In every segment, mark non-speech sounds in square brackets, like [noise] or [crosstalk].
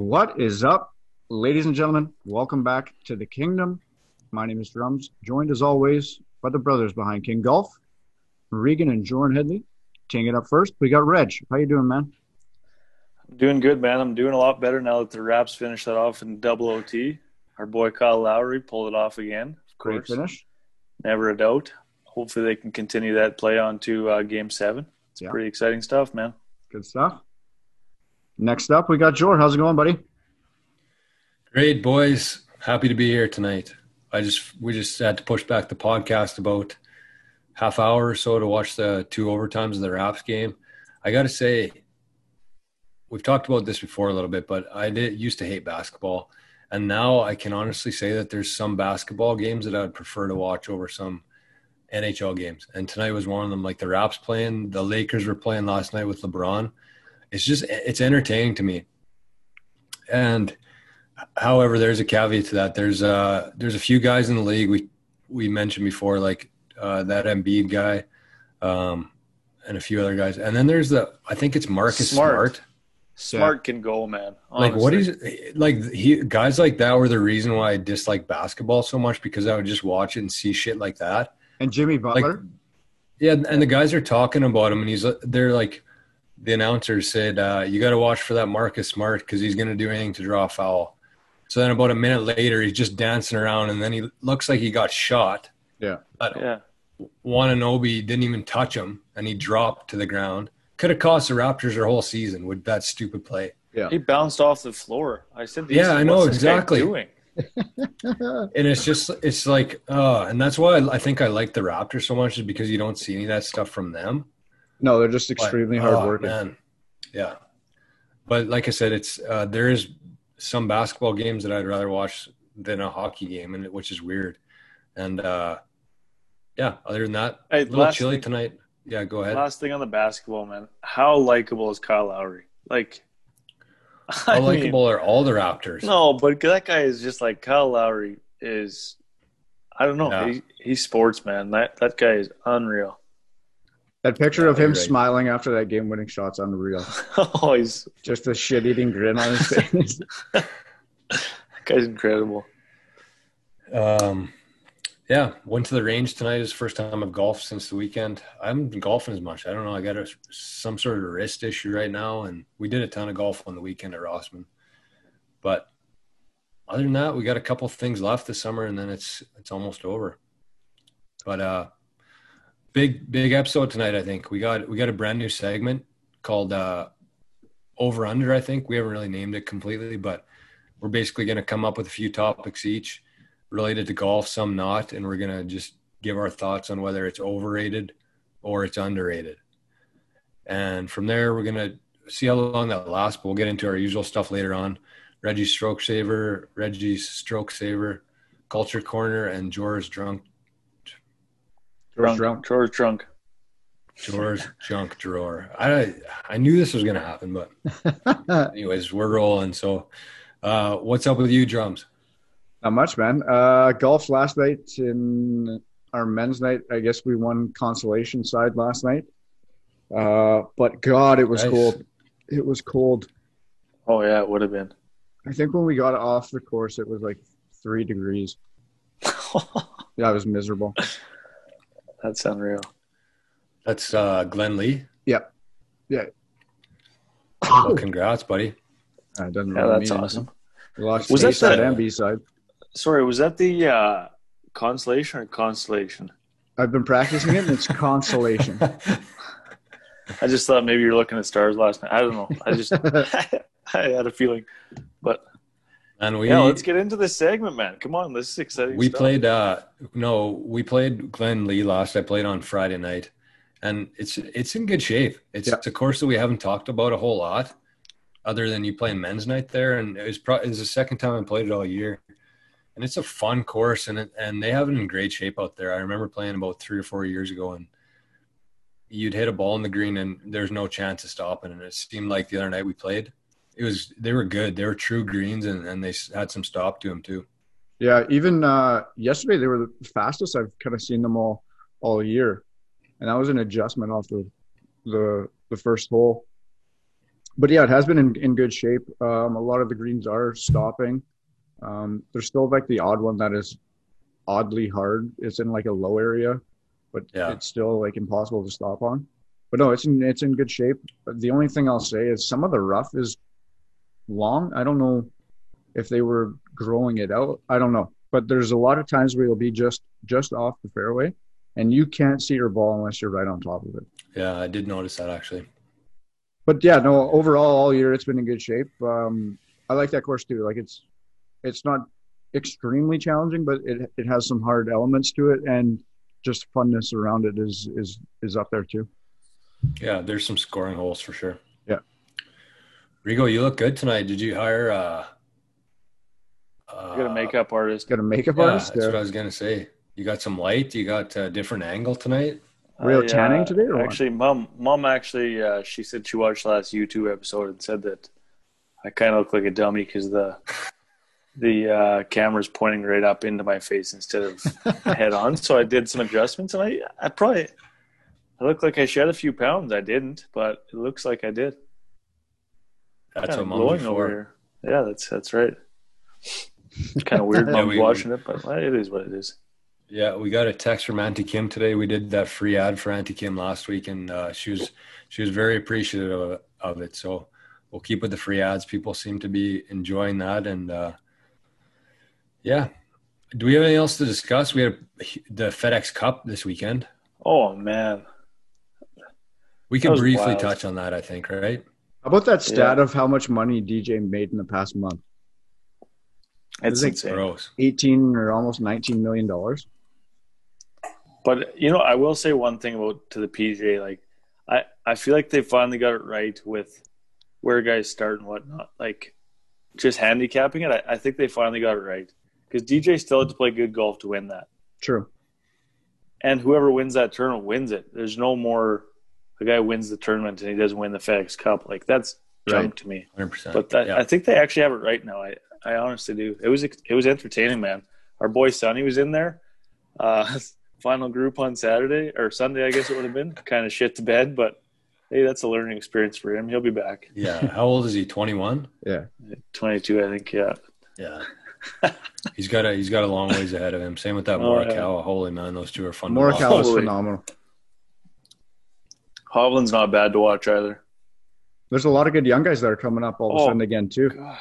What is up, ladies and gentlemen? Welcome back to the kingdom. My name is Drums, joined as always by the brothers behind King Golf, Regan and Jordan Headley. Taking it up first, we got Reg. How you doing, man? I'm doing good, man. I'm doing a lot better now that the Raps finished that off in double OT. Our boy Kyle Lowry pulled it off again. Of Great course, finish. never a doubt. Hopefully, they can continue that play on to uh, Game Seven. It's Yeah. pretty exciting stuff, man. Good stuff. Next up, we got Jordan. How's it going, buddy? Great boys, happy to be here tonight. I just we just had to push back the podcast about half hour or so to watch the two overtimes of the Raps game. I got to say, we've talked about this before a little bit, but I did used to hate basketball, and now I can honestly say that there's some basketball games that I would prefer to watch over some NHL games. And tonight was one of them. Like the Raps playing, the Lakers were playing last night with LeBron. It's just it's entertaining to me, and however, there's a caveat to that. There's uh there's a few guys in the league we we mentioned before, like uh, that Embiid guy, um, and a few other guys. And then there's the I think it's Marcus Smart. Smart. Smart can go, man. Like what honestly. is like he guys like that were the reason why I dislike basketball so much because I would just watch it and see shit like that. And Jimmy Butler. Yeah, and the guys are talking about him, and he's they're like the announcer said, uh, "You got to watch for that Marcus Smart because he's going to do anything to draw a foul." So then, about a minute later, he's just dancing around, and then he looks like he got shot. Yeah. But Yeah, Anunoby didn't even touch him, and he dropped to the ground. Could have cost the Raptors their whole season with that stupid play. yeah. he bounced off the floor. I said, Yeah, I know, what's this exactly. Doing? [laughs] And it's just, it's like, uh, and that's why I, I think I like the Raptors so much is because you don't see any of that stuff from them. No, they're just But, extremely oh, man. Yeah, but like I said, it's uh, there is some basketball games that I'd rather watch than a hockey game, and which is weird. And uh, yeah, other than that, Hey, a little chilly thing- tonight. Yeah, go ahead. Last thing on the basketball, man. How likable is Kyle Lowry? Like, [laughs] I How mean, likable are all the Raptors? No, but that guy is just like Kyle Lowry is. I don't know. Yeah. He, he's sports man. That that guy is unreal. That picture Yeah, of him right. smiling after that game winning shot's unreal. [laughs] oh, he's Just a shit eating grin on his face. [laughs] that guy's incredible. Um, yeah, went to the range tonight. Is first time I've golfed since the weekend. I haven't been golfing as much. I don't know. I got a, some sort of wrist issue right now, and we did a ton of golf on the weekend at Rossman. But other than that, we got a couple things left this summer, and then it's it's almost over. But uh, big big episode tonight. I think we got we got a brand new segment called uh, Over Under. I think we haven't really named it completely, but we're basically going to come up with a few topics each related to golf, some not, and we're gonna just give our thoughts on whether it's overrated or it's underrated. And from there, we're gonna see how long that lasts. But we'll get into our usual stuff later on. Reggie's stroke saver, Reggie's stroke saver, culture corner, and Jor's drunk, George Drunk, Drunk. George drunk. Jor's junk drawer. I I knew this was gonna happen, but [laughs] anyways, we're rolling. So, uh, what's up with you, drums? Not much, man. Uh, golf last night in our men's night. I guess we won consolation side last night. Uh, but God, it was Nice. cold. It was cold. Oh yeah, it would have been. I think when we got off the course, it was like three degrees. [laughs] Yeah, it was miserable. That's unreal. That's uh, Glenlea. Yep. Yeah. Well, congrats, buddy. Uh, it doesn't Yeah, really that's mean awesome. We lost Was that side the- and B side. Sorry, was that the uh, consolation or constellation? I've been practicing it, and it's consolation. [laughs] I just thought maybe you were looking at stars last night. I don't know. I just [laughs] I had a feeling. But And we yeah, let's get into this segment, man. Come on, this is exciting. we stuff. played uh no, we played Glenlea last. I played on Friday night. And it's it's in good shape. It's, Yeah. it's a course that we haven't talked about a whole lot other than you playing men's night there and it was pro- it was the second time I played it all year. And it's a fun course and it, and they have it in great shape out there. I remember playing about 3 or 4 years ago and you'd hit a ball in the green and there's no chance of stopping and it seemed like the other night we played it was they were good. They were true greens and, and they had some stop to them too. Yeah, even uh, yesterday they were the fastest I've kind of seen them all all year, and that was an adjustment off the the the first hole. but yeah, it has been in, in good shape. Um, a lot of the greens are stopping. Um, there's still like the odd one that is oddly hard. It's in like a low area, but Yeah. it's still like impossible to stop on. But no, it's in it's in good shape. But the only thing I'll say is some of the rough is long. I don't know if they were growing it out. I don't know. But there's a lot of times where you'll be just just off the fairway, and you can't see your ball unless you're right on top of it. Yeah, I did notice that actually. But yeah, no. Overall, all year it's been in good shape. Um, I like that course too. Like it's it's not extremely challenging, but it it has some hard elements to it, and just funness around it is is is up there too. Yeah, there's some scoring holes for sure. Yeah. Rigo, you look good tonight. Did you hire uh uh, got a makeup artist. Got a makeup Yeah, artist. that's uh, what I was gonna say. You got some light. You got a different angle tonight. Real I, tanning today or what? Actually, mom, mom actually, uh, she said she watched the last YouTube episode and said that I kind of look like a dummy because the [laughs] the uh, camera's pointing right up into my face instead of [laughs] head on. So I did some adjustments, and I, I probably, I look like I shed a few pounds. I didn't, but it looks like I did. That's kind what glowing over here. Yeah, that's that's right. It's kind of [laughs] weird Yeah, we- watching it, but it is what it is. Yeah, we got a text from Auntie Kim today. We did that free ad for Auntie Kim last week, and uh, she was she was very appreciative of, of it. So we'll keep with the free ads. People seem to be enjoying that, and uh, yeah. Do we have anything else to discuss? We had the FedEx Cup this weekend. Oh man, We can briefly wild. touch on that. I think, right? How about that stat Yeah. of how much money DJ made in the past month? it's insane. Gross. 18 or almost 19 million dollars. But you know, I will say one thing about to the PJ. Like, I I feel like they finally got it right with where guys start and whatnot. Like, just handicapping it. I, I think they finally got it right because DJ still had to play good golf to win that, True. and whoever wins that tournament wins it. There's no more the guy wins the tournament and he doesn't win the FedEx Cup. Like that's junk Right. to me. Hundred percent. But that, yeah. I think they actually have it right now. I, I honestly do. It was it was entertaining, man. Our boy Sonny was in there. Uh, [laughs] final group on Saturday or Sunday, I guess it would have been. Kind of shit to bed, but hey, that's a learning experience for him. He'll be back. yeah. How old is he? Twenty one. Yeah. Twenty two, I think. Yeah. Yeah. he's got a he's got a long ways ahead of him. Same with that Oh, Morikawa. Holy man, those two are fun. to Morikawa watch. is phenomenal. Hovland's not bad to watch either. There's a lot of good young guys that are coming up all of a Oh. sudden again too. God,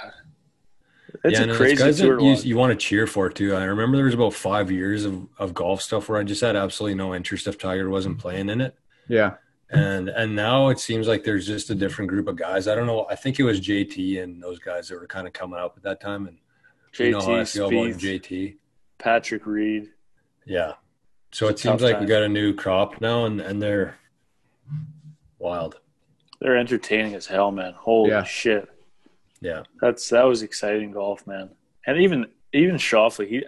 it's yeah, a no, crazy guys tour to you, you want to cheer for too. I remember there was about five years of, of golf stuff where I just had absolutely no interest if Tiger wasn't playing in it. Yeah. And and now it seems like there's just a different group of guys. I don't know. I think it was JT and those guys that were kind of coming up at that time. And you know how I JT, feel about JT. Patrick Reed. Yeah. So it It's a seems tough like we got a new crop now, and and they're wild. They're entertaining as hell, man. Holy Yeah. shit. Yeah. That's that was exciting golf, man. And even even Schauffele, he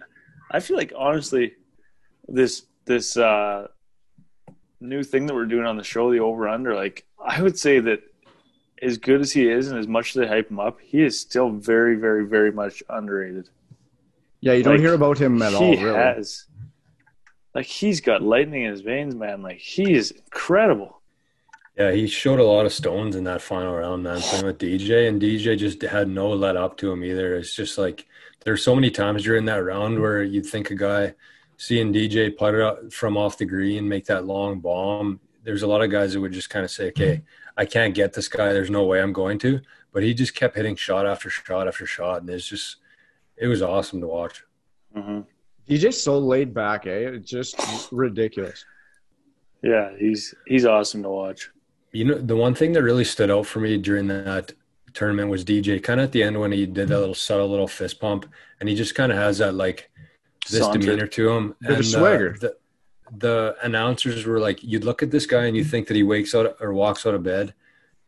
I feel like honestly this this uh new thing that we're doing on the show, the over under, like I would say that as good as he is and as much as they hype him up, he is still very, very, very much underrated. Yeah, you don't Like, hear about him at he all, really. has like he's got lightning in his veins, man. Like he is incredible. Yeah, he showed a lot of stones in that final round, man, playing with DJ, and DJ just had no let up to him either. It's just like there's so many times during that round where you'd think a guy seeing DJ putt it up from off the green, make that long bomb. There's a lot of guys that would just kind of say, "Okay, I can't get this guy. There's no way I'm going to." But he just kept hitting shot after shot after shot, and it's just it was awesome to watch. hmm DJ's so laid back, eh? It's just ridiculous. Yeah, he's he's awesome to watch. You know, the one thing that really stood out for me during that tournament was DJ. Kind of at the end when he did that little subtle little fist pump, and he just kind of has that like this demeanor to him. Bit of and uh, swagger. The, the announcers were like, you'd look at this guy and you think that he wakes out or walks out of bed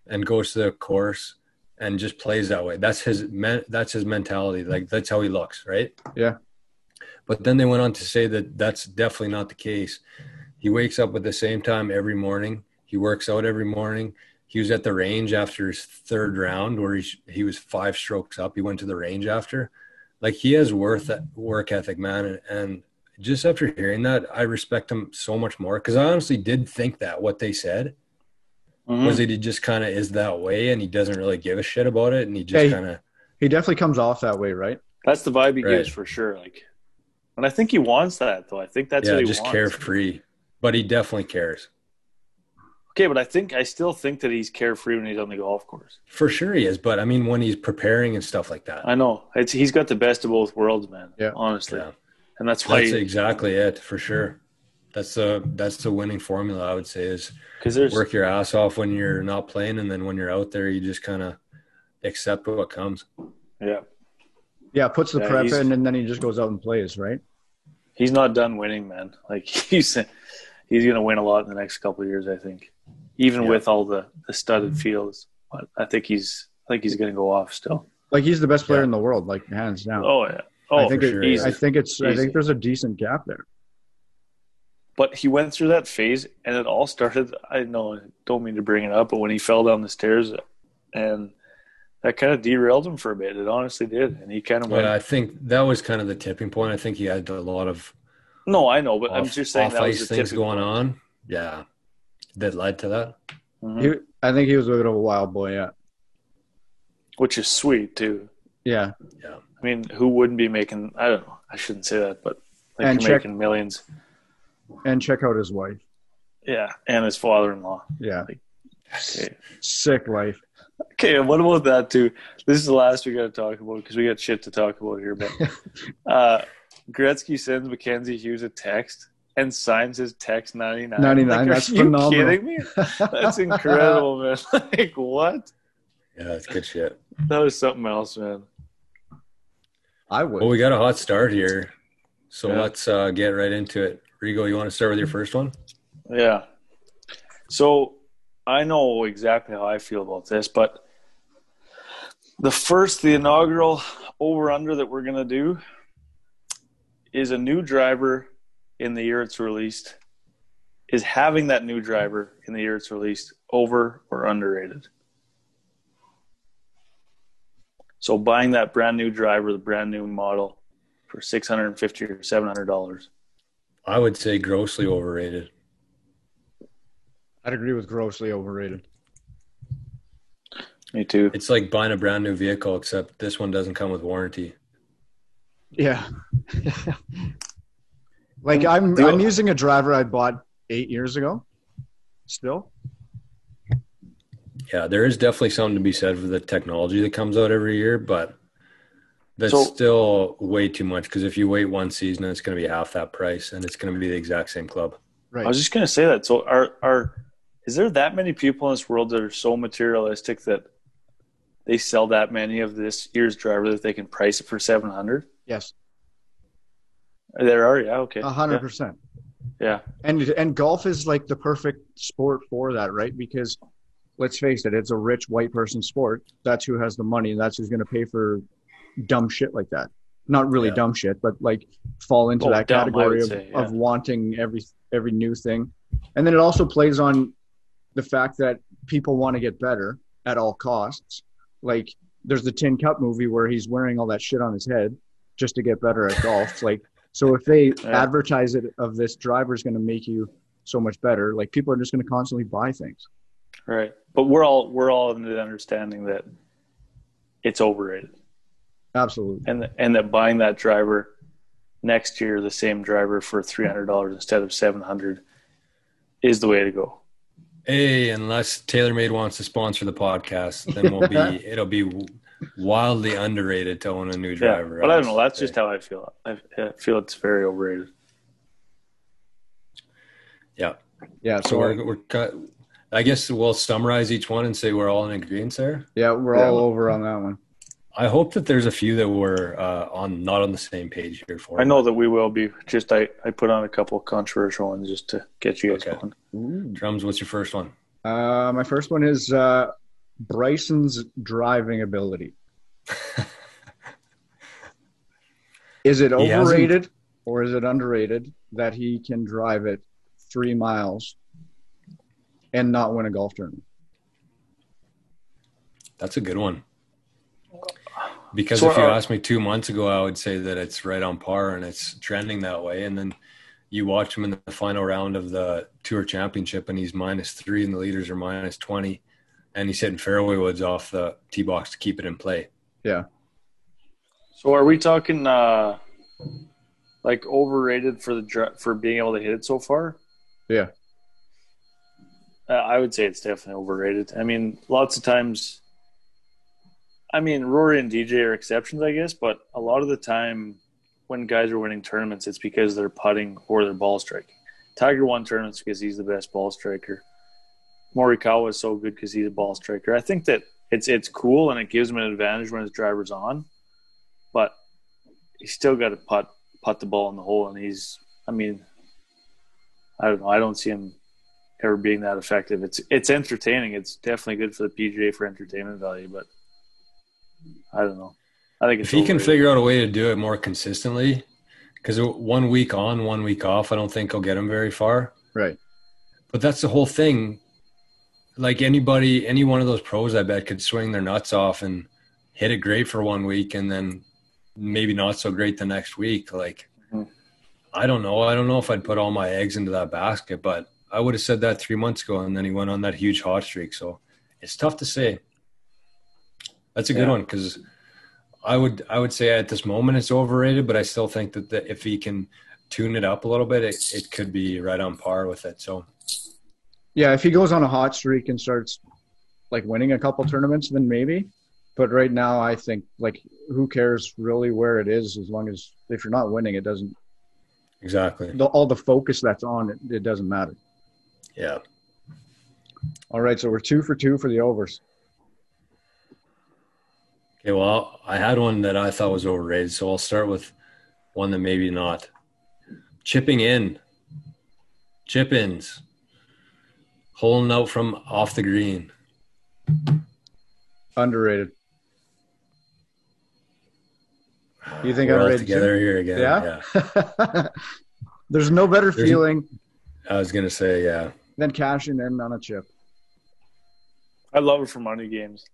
and goes to the course and just plays that way. That's his men, that's his mentality. Like that's how he looks, right? Yeah. But then they went on to say that that's definitely not the case. He wakes up at the same time every morning. He works out every morning. He was at the range after his third round, where he he was five strokes up. He went to the range after. Like he has worth work ethic, man, and, and just after hearing that, I respect him so much more because I honestly did think that what they said, Mhm. Was it he just kind of is that way and he doesn't really give a shit about it and he just Hey. kind of He definitely comes off that way, right? That's the vibe he Right. gives for sure. Like, and I think he wants that though. I think that's yeah what he just wants. carefree, but he definitely cares Okay, but I think I still think that he's carefree when he's on the golf course. for sure he is. But I mean when he's preparing and stuff like that, I know it's he's got the best of both worlds, man. Yeah. honestly, yeah, and that's why that's exactly it for sure. That's the that's the winning formula I would say is because there's work your ass off when you're not playing and then when you're out there you just kind of accept what comes. yeah Yeah, puts the Yeah, prep in and then he just goes out and plays, right? he's not done winning, man. Like [laughs] he's he's gonna win a lot in the next couple of years, I think. Even Yeah. with all the the studded mm-hmm. fields, but I think he's I think he's gonna go off still. Like he's the best player Yeah. in the world, like hands down. Oh yeah. Oh, I think for it, sure, easy. I think it's I think there's a decent gap there. But he went through that phase, and it all started. I know, I don't mean to bring it up, but when he fell down the stairs, and that kind of derailed him for a bit. It honestly did, and he kind of went. But I think that was kind of the tipping point. I think he had a lot of no, I know, but I'm just saying off that was ice the things tipping going point. on. Yeah, that led to that. Mhm. He, I think he was a bit of a wild boy. Yeah, which is sweet too. yeah. Yeah. I mean, who wouldn't be making? I don't know. I shouldn't say that, but like And you're check- making millions. And check out his wife. Yeah, and his father-in-law. Yeah, Okay. sick life. Okay, and what about that too? This is the last we got to talk about because we got shit to talk about here. But [laughs] uh, Gretzky sends Mackenzie Hughes a text and signs his text ninety nine. 99, Like, that's are you phenomenal. kidding me? That's [laughs] incredible, man. [laughs] Like what? Yeah, that's good shit. That was something else, man. I would. Well, we got a hot start here, so Yeah. let's uh, get right into it. Rigo, you want to start with your first one? Yeah. So I know exactly how I feel about this, but the first, the inaugural over under that we're going to do is a new driver in the year it's released. Is having that new driver in the year it's released over or underrated? So buying that brand new driver, the brand new model for 650 or $700. I would say grossly overrated. I'd agree with grossly overrated. Me too. It's like buying a brand new vehicle, except this one doesn't come with warranty. Yeah. [laughs] like I'm I'm using a driver I bought eight years ago. Still. Yeah, there is definitely something to be said for the technology that comes out every year, but that's So- still way too much because if you wait one season, it's going to be half that price and it's going to be the exact same club. Right. I was just going to say that. So, are are is there that many people in this world that are so materialistic that they sell that many of this year's driver that they can price it for seven hundred? yes. There are, yeah, okay, A hundred percent. yeah, And and golf is like the perfect sport for that, right? Because let's face it, it's a rich white person sport. That's who has the money and that's who's gonna pay for dumb shit like that. Not really Yeah. dumb shit, but like fall into Oh, that dumb, category of, say, yeah. of wanting every every new thing. And then it also plays on the fact that people want to get better at all costs. Like there's the Tin Cup movie where he's wearing all that shit on his head just to get better at golf. Like so if they Yeah. advertise it of this driver is going to make you so much better, like people are just going to constantly buy things. right. But we're all we're all in the understanding that it's overrated, Absolutely. and and that buying that driver next year, the same driver for three hundred dollars instead of seven hundred, is the way to go. Hey, unless TaylorMade wants to sponsor the podcast, then we'll be [laughs] it'll be wildly underrated to own a new driver. Yeah, but I don't know. That's just how I feel. I, I feel it's very overrated. yeah. Yeah. So So we're, we're cut. I guess we'll summarize each one and say we're all in agreement there. yeah, we're Yeah. all over on that one. I hope that there's a few that were uh, on not on the same page here for. I know that we will be. Just I, I put on a couple of controversial ones just to get you guys Okay. going. drums. What's your first one? Uh, my first one is uh, Bryson's driving ability. [laughs] Is it overrated or is it underrated that he can drive it three miles and not win a golf tournament? That's a good one. Because So if you are- asked me two months ago, I would say that it's right on par and it's trending that way. And then you watch him in the final round of the Tour Championship, and he's minus three, and the leaders are minus twenty, and he's hitting fairway woods off the tee box to keep it in play. Yeah. So are we talking uh, like overrated for the for being able to hit it so far? Yeah. Uh, I would say it's definitely overrated. I mean, lots of times. I mean, Rory and DJ are exceptions, I guess, but a lot of the time when guys are winning tournaments, it's because they're putting or they're ball striking. Tiger won tournaments because he's the best ball striker. Morikawa is so good because he's a ball striker. I think that it's it's cool and it gives him an advantage when his driver's on, but he's still got to putt putt the ball in the hole, and he's. I mean, I don't know. I don't see him ever being that effective. It's it's entertaining. It's definitely good for the PGA for entertainment value, but I don't know. I think if he can figure out a way to do it more consistently, because one week on, one week off, I don't think he'll get him very far. Right. But that's the whole thing. Like anybody, any one of those pros, I bet could swing their nuts off and hit it great for one week, and then maybe not so great the next week. Like, mm-hmm. I don't know. I don't know if I'd put all my eggs into that basket, but I would have said that three months ago, and then he went on that huge hot streak. So it's tough to say. That's a good yeah. one because I would I would say at this moment it's overrated, but I still think that the, if he can tune it up a little bit, it, it could be right on par with it. So, yeah, if he goes on a hot streak and starts like winning a couple tournaments, then maybe. But right now, I think like who cares really where it is as long as if you're not winning, it doesn't. Exactly. The, all the focus that's on it, it doesn't matter. Yeah. All right, so we're two for two for the overs. Okay, well, I had one that I thought was overrated, so I'll start with one that maybe not. Chipping in, chip ins, holding out from off the green. Underrated. You think We're underrated? together too? here again. Yeah. yeah. [laughs] There's no better There's, feeling. I was gonna say, yeah. Than cashing in on a chip. I love it for money games.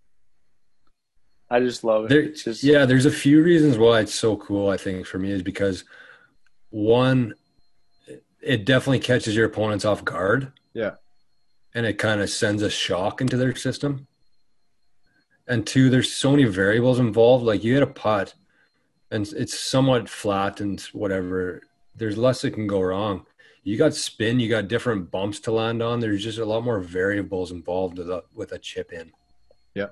I just love it. There, just, yeah, there's a few reasons why it's so cool. I think for me is because one, it definitely catches your opponents off guard. Yeah, and it kind of sends a shock into their system. And two, there's so many variables involved. Like you hit a putt, and it's somewhat flat and whatever. There's less that can go wrong. You got spin, you got different bumps to land on. There's just a lot more variables involved with a, with a chip in. Yeah.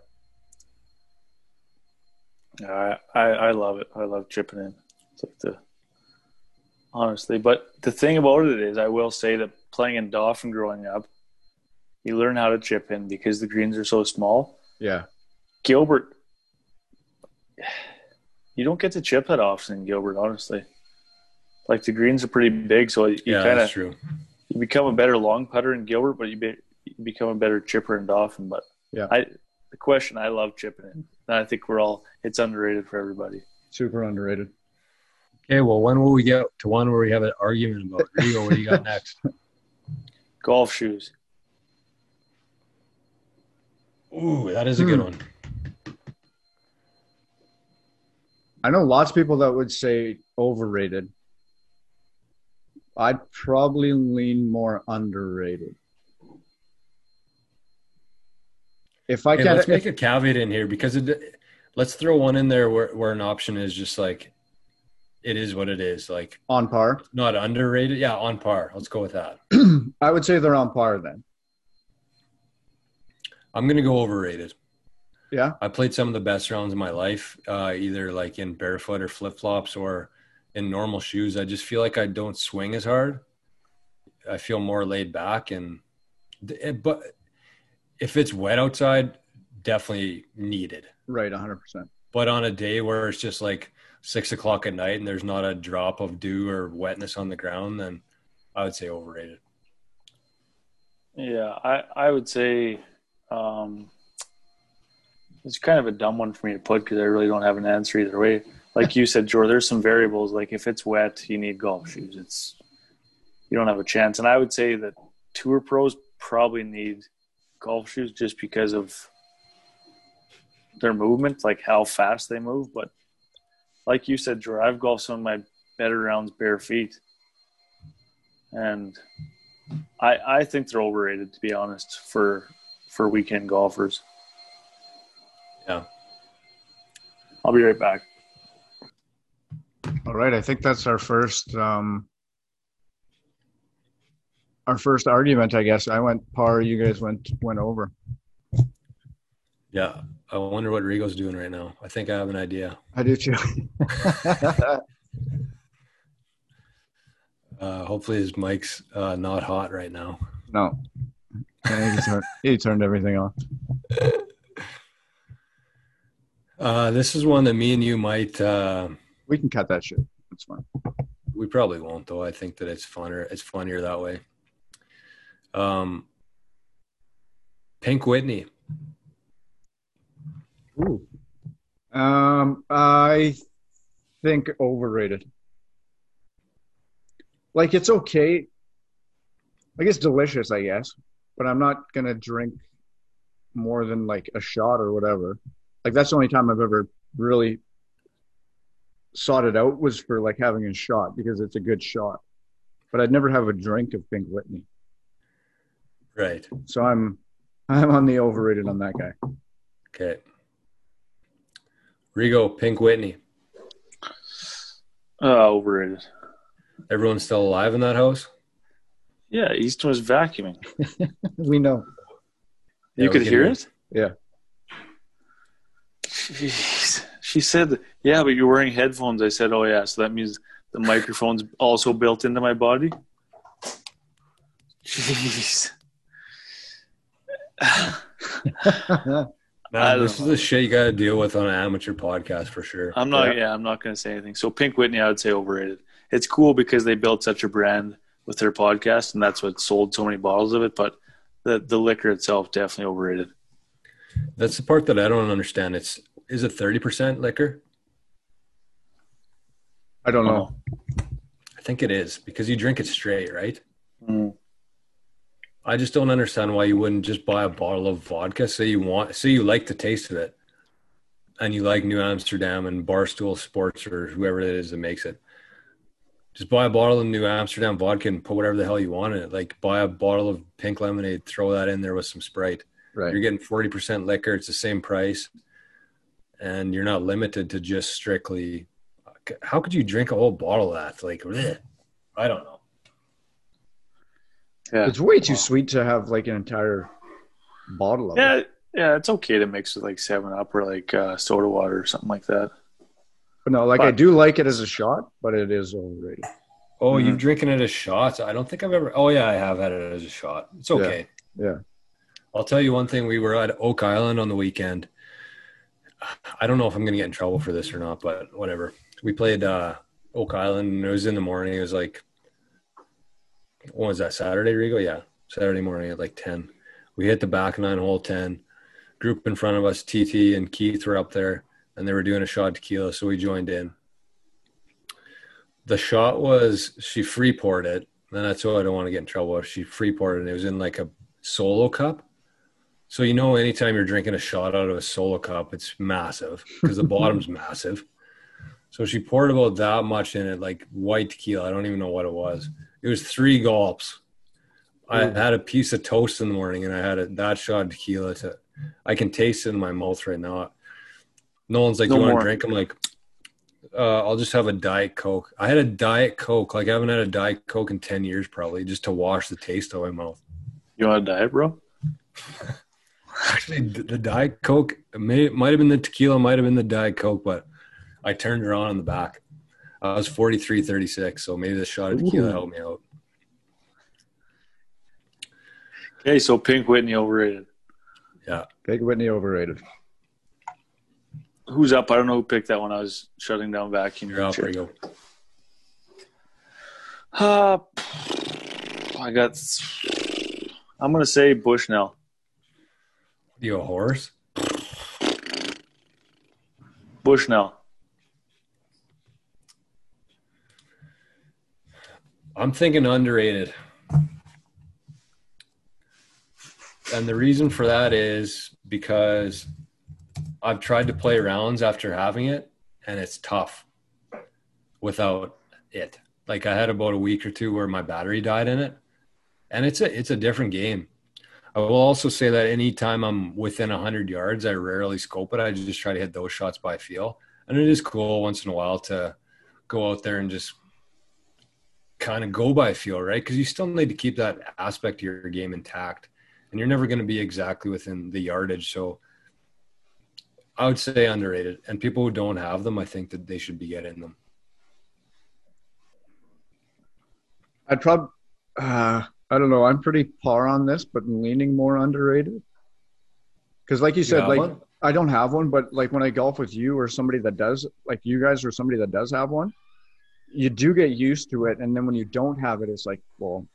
I, I, I love it. I love chipping in. It's like the honestly, but the thing about it is, I will say that playing in Dauphin growing up, you learn how to chip in because the greens are so small. Yeah. Gilbert, you don't get to chip that often in Gilbert, honestly. Like the greens are pretty big, so you yeah, kind of true. You become a better long putter in Gilbert, but you, be, you become a better chipper in Dauphin. But yeah, I the question I love chipping in. I think we're all it's underrated for everybody. Super underrated. Okay, well, when will we get to one where we have an argument about Rigo? What do you got [laughs] next? Golf shoes. Ooh, that is a good hmm. one. I know lots of people that would say overrated. I'd probably lean more underrated. if I can, let's make a caveat in here because it, let's throw one in there where, where an option is just like it is what it is, like on par, not underrated. Yeah, on par. Let's go with that. [clears throat] I would say they're on par then. I'm gonna go overrated. Yeah, I played some of the best rounds of my life, uh, either like in barefoot or flip flops or in normal shoes. I just feel like I don't swing as hard. I feel more laid back and, but if it's wet outside, definitely needed. Right, 100%. But on a day where it's just like six o'clock at night and there's not a drop of dew or wetness on the ground, then I would say overrated. Yeah, I, I would say um, it's kind of a dumb one for me to put because I really don't have an answer either way. Like you said, Joe, there's some variables. Like if it's wet, you need golf shoes. It's you don't have a chance. And I would say that tour pros probably need golf shoes just because of their movement, like how fast they move. But like you said, Drew, I've golfed some of my better rounds bare feet. and I I think they're overrated to be honest for for weekend golfers. Yeah. I'll be right back. All right, I think that's our first um our first argument, I guess. I went par, you guys went went over. Yeah. I wonder what Rigo's doing right now. I think I have an idea. I do too. [laughs] Uh, hopefully his mic's uh, not hot right now. no. He, turned, he turned everything off. Uh, this is one that me and you might. Uh, We can cut that shit. That's fine. we probably won't though. I think that it's funner. It's funnier that way. Um, Pink Whitney. Ooh. Um, I think overrated. Like it's okay. Like it's delicious, I guess, but I'm not gonna drink more than like a shot or whatever. Like that's the only time I've ever really sought it out was for like having a shot because it's a good shot. But I'd never have a drink of Pink Whitney. Right. So I'm I'm on the overrated on that guy. Okay. Rigo, Pink Whitney. Uh, overrated. Everyone's still alive in that house. Yeah, Easton was vacuuming. [laughs] We know. You Yeah, we could hear hear. it. Yeah. Jeez. She said, "Yeah, but you're wearing headphones." I said, "Oh yeah, so that means the microphone's also built into my body." Jeez. [laughs] Man, don't this is know. the shit you got to deal with on an amateur podcast for sure. I'm not. Yeah. Yeah, I'm not going to say anything. So Pink Whitney, I would say overrated. It's cool because they built such a brand with their podcast, and that's what sold so many bottles of it. But the the liquor itself definitely overrated. That's the part that I don't understand. It's is it thirty percent liquor? I don't know. I think it is because you drink it straight, right? Mm. I just don't understand why you wouldn't just buy a bottle of vodka. Say you want, say you like the taste of it, and you like New Amsterdam and Barstool Sports or whoever it is that makes it. Just buy a bottle of New Amsterdam vodka and put whatever the hell you want in it. Like buy a bottle of pink lemonade, throw that in there with some Sprite. Right. You're getting forty percent liquor. It's the same price, and you're not limited to just strictly. How could you drink a whole bottle of that? Like, bleh. I don't know. Yeah, It's way too sweet to have like an entire bottle of it. yeah, yeah. It's okay to mix with like Seven Up or like uh, soda water or something like that. But no, like I do like it as a shot, but it is overrated. Oh, Mhm. you've drinking it as shots? I don't think I've ever. Oh yeah, I have had it as a shot. It's okay. Yeah. I'll tell you one thing. We were at Oak Island on the weekend. I don't know if I'm going to get in trouble for this or not, but whatever. We played uh, Oak Island, and it was in the morning. It was like, what was that? Saturday, Rigo? Yeah, Saturday morning at like ten. We hit the back nine hole ten. Group in front of us, TT and Keith were up there, and they were doing a shot tequila, so we joined in. The shot was she free poured it, and that's why I don't want to get in trouble. She free poured it, and it was in like a solo cup. So you know, anytime you're drinking a shot out of a solo cup, it's massive because the [laughs] bottom's massive. So she poured about that much in it, like white tequila. I don't even know what it was. It was three gulps. I had a piece of toast in the morning, and I had a, that shot of tequila. To, I can taste it in my mouth right now. Nolan's like, No "You want more. to drink?" I'm like, uh, "I'll just have a diet coke." I had a diet coke. Like I haven't had a diet coke in ten years, probably, just to wash the taste out of my mouth. You want a diet, bro? [laughs] Actually, the Diet Coke may might have been the tequila, might have been the Diet Coke, but I turned her on in the back. I was 43, 36, so maybe the shot of tequila Ooh. helped me out. Okay, so Pink Whitney overrated. Yeah. Pink Whitney overrated. Who's up? I don't know who picked that one. I was shutting down vacuum. You're up, Rigo. Uh, I got. I'm gonna say Bushnell. You a horse? Bushnell. I'm thinking underrated. And the reason for that is because I've tried to play rounds after having it, and it's tough without it. Like I had about a week or two where my battery died in it, and it's a it's a different game. I will also say that anytime I'm within hundred yards, I rarely scope it. I just try to hit those shots by feel, and it is cool once in a while to go out there and just kind of go by feel, right? Because you still need to keep that aspect of your game intact, and you're never going to be exactly within the yardage. So I would say underrated, and people who don't have them, I think that they should be getting them. I'd probably, uh, I don't know. I'm pretty par on this, but leaning more underrated. Because, like you said, like one? I don't have one, but like when I golf with you or somebody that does, like you guys or somebody that does have one, you do get used to it, and then when you don't have it, it's like, well,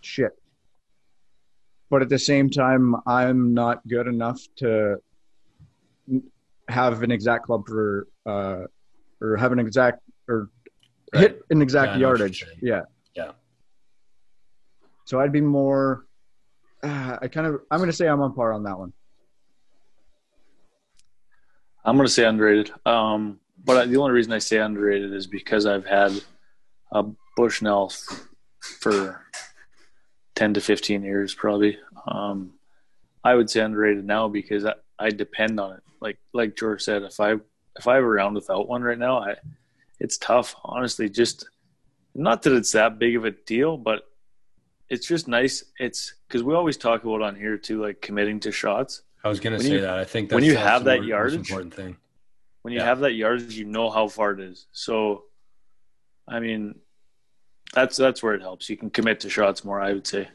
shit. But at the same time, I'm not good enough to have an exact club for, uh, or have an exact or Right. hit an exact Yeah, I know what you're yardage. Yeah. Yeah. So I'd be more. Uh, I kind of. I'm going to say I'm on par on that one. I'm going to say underrated. Um, but I, the only reason I say underrated is because I've had a Bushnell f- for 10 to 15 years, probably. Um, I would say underrated now because I, I depend on it. Like like George said, if I if I were around without one right now, I it's tough. Honestly, just not that it's that big of a deal, but it's just nice. It's because we always talk about on here too, like committing to shots. I was going to When say you- that. I think that's when you have that yardage- important thing. when you Yeah. have that yardage, you know how far it is. So, I mean, that's that's where it helps. You can commit to shots more. I would say.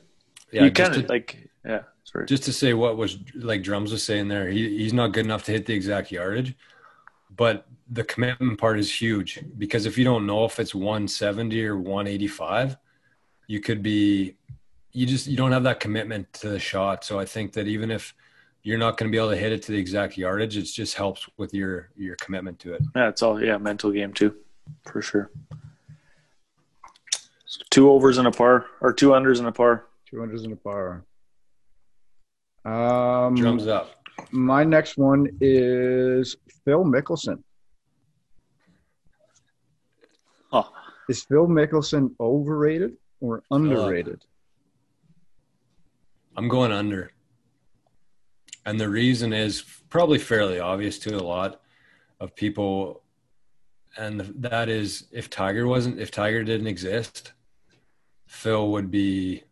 Yeah, you just kind to- of like yeah. Sorry. just to say what was like drums was saying there he, he's not good enough to hit the exact yardage but the commitment part is huge because if you don't know if it's 170 or 185 you could be you just you don't have that commitment to the shot so i think that even if you're not going to be able to hit it to the exact yardage it just helps with your your commitment to it yeah, it's all yeah mental game too, for sure. So two overs and a par, or two unders and a par. Two hundreds in a par. Um, drums up My next one is Phil Mickelson. Oh, Is Phil Mickelson overrated or underrated? I'm going under. And the reason is probably fairly obvious to a lot of people. And that is if Tiger wasn't, if Tiger didn't exist, Phil would be,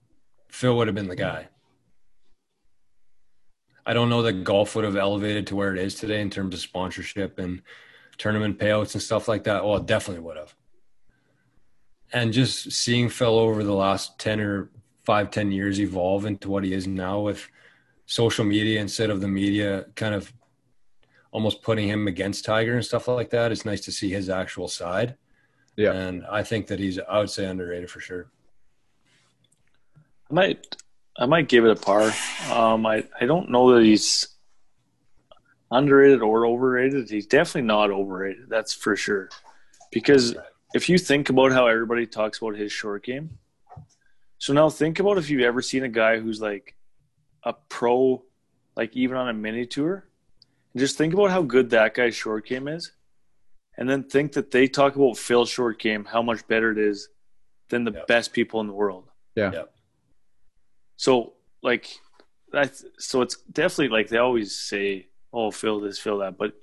Phil would have been the guy. I don't know that golf would have elevated to where it is today in terms of sponsorship and tournament payouts and stuff like that. Well, it definitely would have. And just seeing Phil over the last 10 or five, 10 years evolve into what he is now with social media instead of the media kind of almost putting him against Tiger and stuff like that. It's nice to see his actual side. Yeah. And I think that he's, I would say, underrated for sure. I might I might give it a par. Um, I I don't know that he's underrated or overrated. He's definitely not overrated. That's for sure. Because if you think about how everybody talks about his short game, so now think about if you've ever seen a guy who's like a pro, like even on a mini tour, and just think about how good that guy's short game is, and then think that they talk about Phil's short game, how much better it is than the Yeah. best people in the world. Yeah. Yeah. So like that's so it's definitely like they always say, "Oh, Phil this, Phil that," but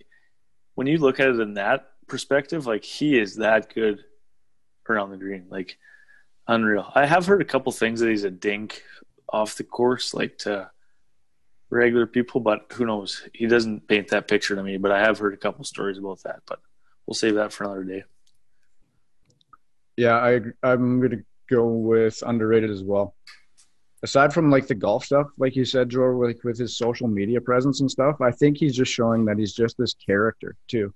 when you look at it in that perspective, like he is that good around the green, like unreal. I have heard a couple things that he's a dink off the course, like to regular people, but who knows? He doesn't paint that picture to me. But I have heard a couple stories about that, but we'll save that for another day. Yeah, I I'm gonna go with underrated as well. Aside from like the golf stuff, like you said, Joe, like with his social media presence and stuff, I think he's just showing that he's just this character too.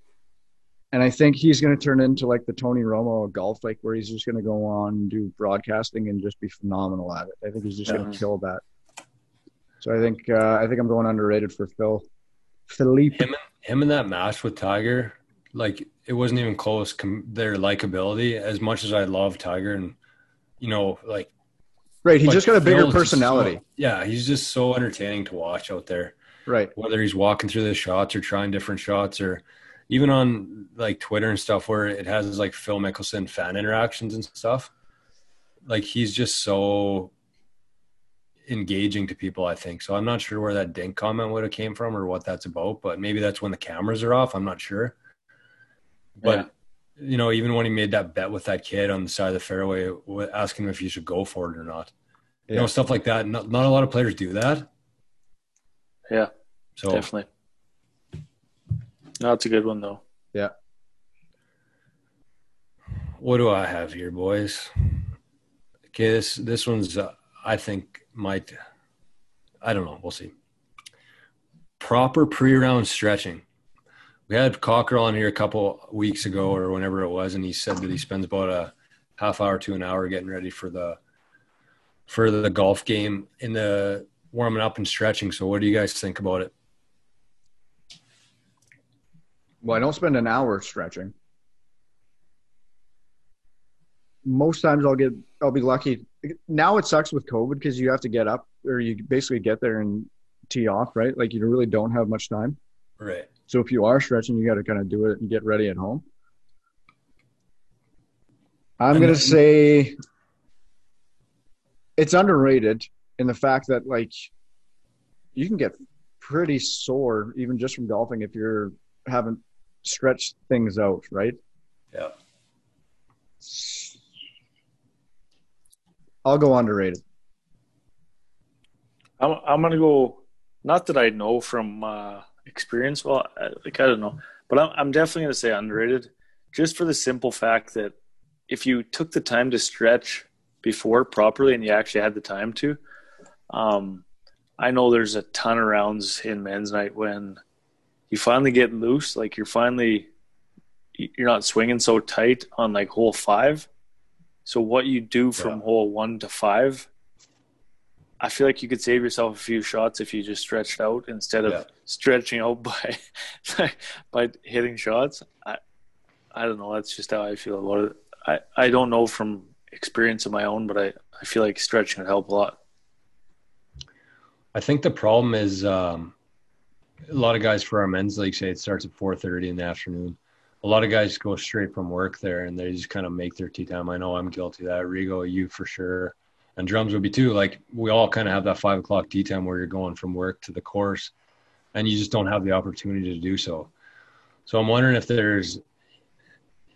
And I think he's gonna turn into like the Tony Romo of golf, like where he's just gonna go on and do broadcasting and just be phenomenal at it. I think he's just gonna kill that. So I think uh, I think I'm going underrated for Phil. Philippe. Him, him in that match with Tiger, like it wasn't even close. Com- their likability, as much as I love Tiger, and you know, like Right, he's but just got a bigger Phil is just personality. so- yeah, he's just so entertaining to watch out there. Right. Whether he's walking through the shots or trying different shots, or even on like Twitter and stuff where it has like Phil Mickelson fan interactions and stuff. Like he's just so engaging to people, I think. So I'm not sure where that dink comment would have came from or what that's about, but maybe that's when the cameras are off. I'm not sure. But yeah you know, even when he made that bet with that kid on the side of the fairway, asking him if he should go for it or not, yeah. you know, stuff like that. Not, not a lot of players do that. Yeah, so definitely. No, that's a good one though. Yeah. What do I have here, boys? Okay, this this one's uh, I think might. I don't know. We'll see. Proper pre-round stretching we had Cocker on here a couple weeks ago or whenever it was, and he said that he spends about a half hour to an hour getting ready for the for the golf game in the warming up and stretching. So, what do you guys think about it? Well, I don't spend an hour stretching. Most times, I'll get I'll be lucky. Now it sucks with COVID because you have to get up or you basically get there and tee off, right? Like you really don't have much time. Right. So if you are stretching, you got to kind of do it and get ready at home. I'm going to say it's underrated in the fact that like you can get pretty sore even just from golfing if you're haven't stretched things out, right? Yeah. I'll go underrated. I'm I'm gonna go. Not that I know from uh, experience. Well, like I don't know, but I'm I'm definitely going to say underrated, just for the simple fact that if you took the time to stretch before properly and you actually had the time to, um, I know there's a ton of rounds in men's night when you finally get loose, like you're finally you're not swinging so tight on like hole five. So what you do from yeah. hole one to five I feel like you could save yourself a few shots if you just stretched out instead of yeah. stretching out by [laughs] by hitting shots. I I don't know. That's just how I feel about it. I, I don't know from experience of my own, but I, I feel like stretching would help a lot. I think the problem is um, a lot of guys for our men's league say it starts at four thirty in the afternoon. A lot of guys go straight from work there and they just kind of make their tea time. I know I'm guilty of that. Rigo, you for sure and drums would be too. Like we all kind of have that five o'clock tea time where you're going from work to the course, and you just don't have the opportunity to do so. So I'm wondering if there's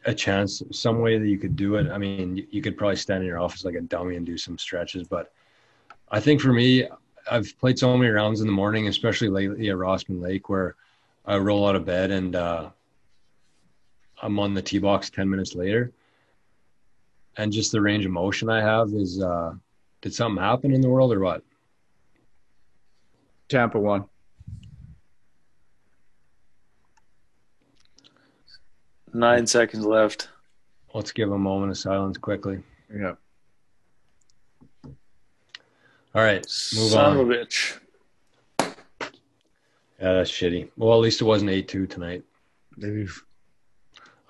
a chance, some way that you could do it. I mean, you could probably stand in your office like a dummy and do some stretches, but I think for me, I've played so many rounds in the morning, especially lately at Rossman Lake, where I roll out of bed and uh, I'm on the tee box ten minutes later, and just the range of motion I have is uh, did something happen in the world or what? Tampa won. Nine seconds left. Let's give a moment of silence quickly. Yeah. All right, move Son on. Son of a bitch. Yeah, that's shitty. Well, at least it wasn't eight two tonight. Oof.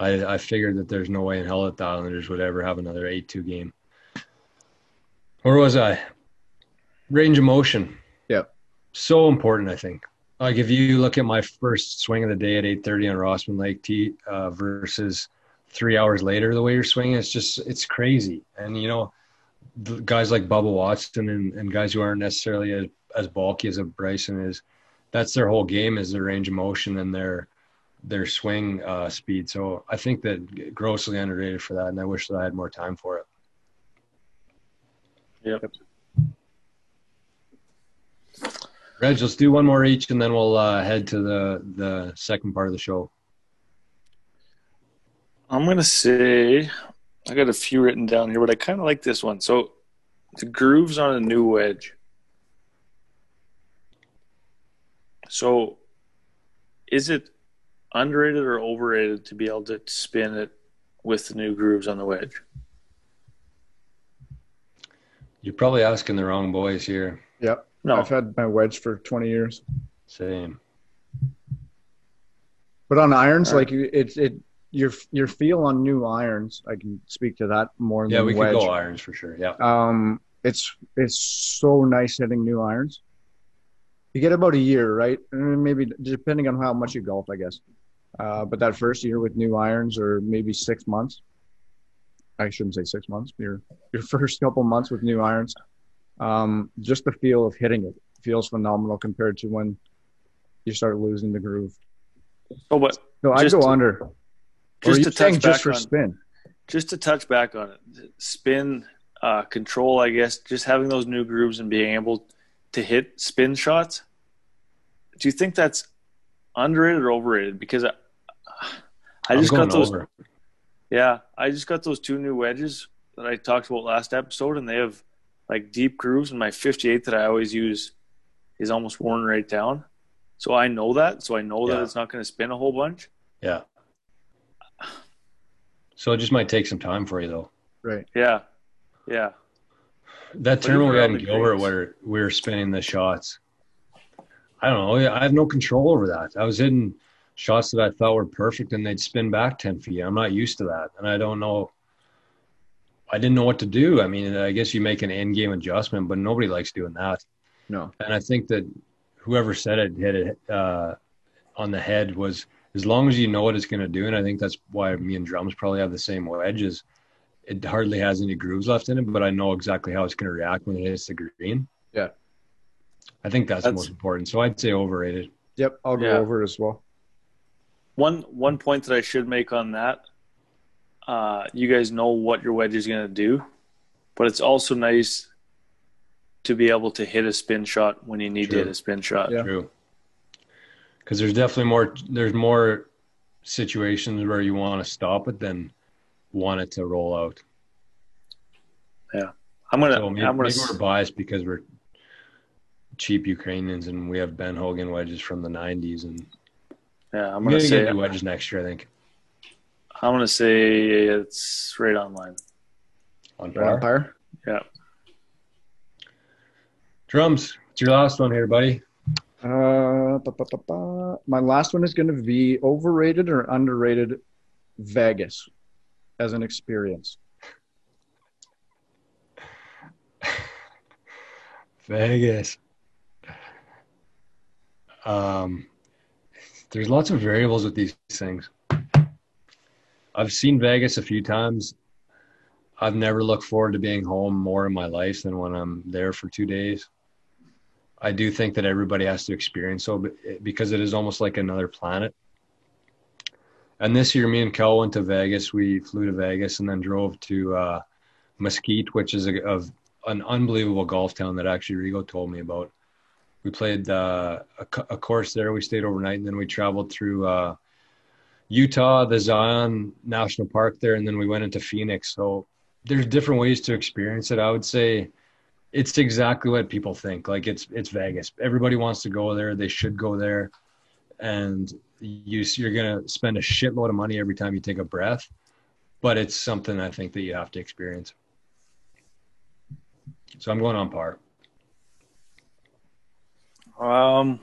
I I figured that there's no way in hell that the Islanders would ever have another eight two game. Where was I? Range of motion. Yeah. So important, I think. Like if you look at my first swing of the day at 8:30 on Rossman Lake T uh, versus three hours later, the way you're swinging, it's just it's crazy. And you know, guys like Bubba Watson and, and guys who aren't necessarily as, as bulky as a Bryson is, that's their whole game is their range of motion and their their swing uh, speed. So I think that grossly underrated for that, and I wish that I had more time for it. Yep. Reg, let's do one more each, and then we'll uh, head to the the second part of the show. I'm gonna say I got a few written down here, but I kind of like this one. So the grooves on a new wedge. So is it underrated or overrated to be able to spin it with the new grooves on the wedge? You're probably asking the wrong boys here. Yep. No. I've had my wedge for 20 years. Same. But on irons, right. like it's it your your feel on new irons. I can speak to that more. Yeah, we wedge. could go irons for sure. Yeah. Um, it's it's so nice hitting new irons. You get about a year, right? Maybe depending on how much you golf, I guess. Uh, but that first year with new irons, or maybe six months, I shouldn't say six months. Your your [laughs] first couple months with new irons, um, just the feel of hitting it feels phenomenal compared to when you start losing the groove. Oh, but No, I Just go to- under. Or just are to you saying touch just back for on spin. just to touch back on it, spin uh, control, I guess, just having those new grooves and being able to hit spin shots. Do you think that's underrated or overrated? Because I, I just got those. over. Yeah, I just got those two new wedges that I talked about last episode, and they have like deep grooves. And my 58 that I always use is almost worn right down. So I know that. So I know that it's not going to spin a whole bunch. Yeah. So it just might take some time for you though. Right. Yeah, yeah. That But tournament we had in Gilbert where we were spinning the shots. I don't know. Yeah, I have no control over that. I was hitting shots that I thought were perfect and they'd spin back 10 feet. I'm not used to that. And I don't know. I didn't know what to do. I mean, I guess you make an end game adjustment, but nobody likes doing that. No. And I think that whoever said it hit it uh, on the head was as long as you know what it's going to do. And I think that's why me and drums probably have the same wedges. It hardly has any grooves left in it, but I know exactly how it's going to react when it hits the green. Yeah. I think that's, the That's- most important. So I'd say overrated. Yep, I'll go Yeah. over it as well. One one point that I should make on that, uh, you guys know what your wedge is going to do, but it's also nice to be able to hit a spin shot when you need True. to hit a spin shot. Yeah. True. Because there's definitely more. There's more situations where you want to stop it than want it to roll out. Yeah, I'm gonna. So maybe, I'm gonna. maybe we're biased because we're cheap Ukrainians and we have Ben Hogan wedges from the '90s, and yeah, I'm I'm gonna gonna say. get new wedges next year. I think I'm gonna say it's right on line. on Right on par. par. Yeah. Drums. It's your last one here, buddy. Uh, ba, ba, ba, ba. My last one is going to be overrated or underrated Vegas as an experience. [laughs] Vegas. Um, there's lots of variables with these things. I've seen Vegas a few times. I've never looked forward to being home more in my life than when I'm there for two days. I do think that everybody has to experience so because it is almost like another planet. And this year, me and Kel went to Vegas. We flew to Vegas and then drove to uh, Mesquite, which is a, of an unbelievable golf town that actually Rigo told me about. We played uh, a, a course there. We stayed overnight, and then we traveled through uh, Utah, the Zion National Park there, and then we went into Phoenix. So there's different ways to experience it. I would say it's exactly what people think. Like it's it's Vegas. Everybody wants to go there. They should go there, and you you're gonna spend a shitload of money every time you take a breath. But it's something I think that you have to experience. So I'm going on par. Um.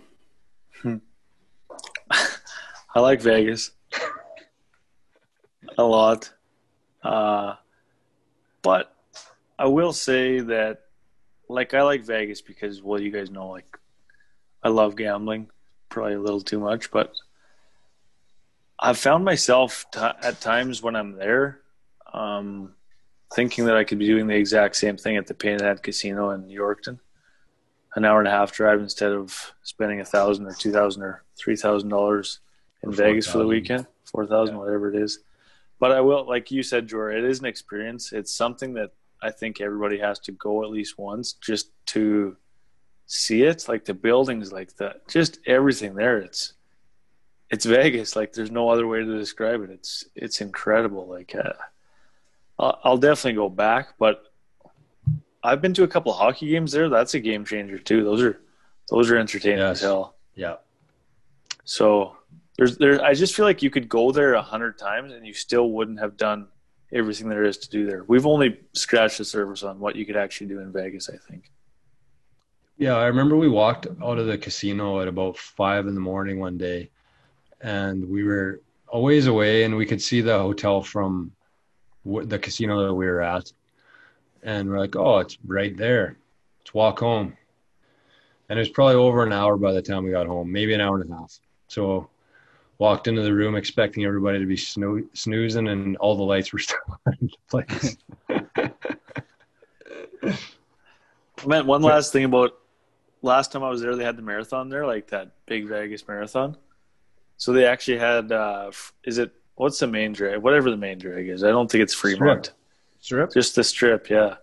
I like Vegas a lot, uh, but I will say that, like, I like Vegas because, well, you guys know, like, I love gambling, probably a little too much, but I've found myself t- at times when I'm there, um, thinking that I could be doing the exact same thing at the Painted Casino in Yorkton an hour and a half drive instead of spending a thousand or two thousand or three thousand dollars in Or Vegas for the weekend, four thousand, Yeah. whatever it is. But I will, like you said, Jor, it is an experience. It's something that I think everybody has to go at least once just to see it. Like the buildings, like the just everything there. It's it's Vegas. Like there's no other way to describe it. It's it's incredible. Like uh, I'll, I'll definitely go back, but I've been to a couple of hockey games there. That's a game changer too. Those are those are entertaining Yes. as hell. Yeah. So there's there. I just feel like you could go there a hundred times and you still wouldn't have done everything there is to do there. We've only scratched the surface on what you could actually do in Vegas. I think. Yeah, I remember we walked out of the casino at about five in the morning one day, and we were a ways away, and we could see the hotel from the casino that we were at, and we're like, "Oh, it's right there. Let's walk home." And it was probably over an hour by the time we got home, maybe an hour and a half. So walked into the room expecting everybody to be snoo- snoozing, and all the lights were [laughs] still on in place. [laughs] Man, one last thing about last time I was there, they had the marathon there, like that big Vegas marathon. So they actually had, uh, is it what's the main drag? Whatever the main drag is, I don't think it's Fremont. Strip? Just the strip, yeah.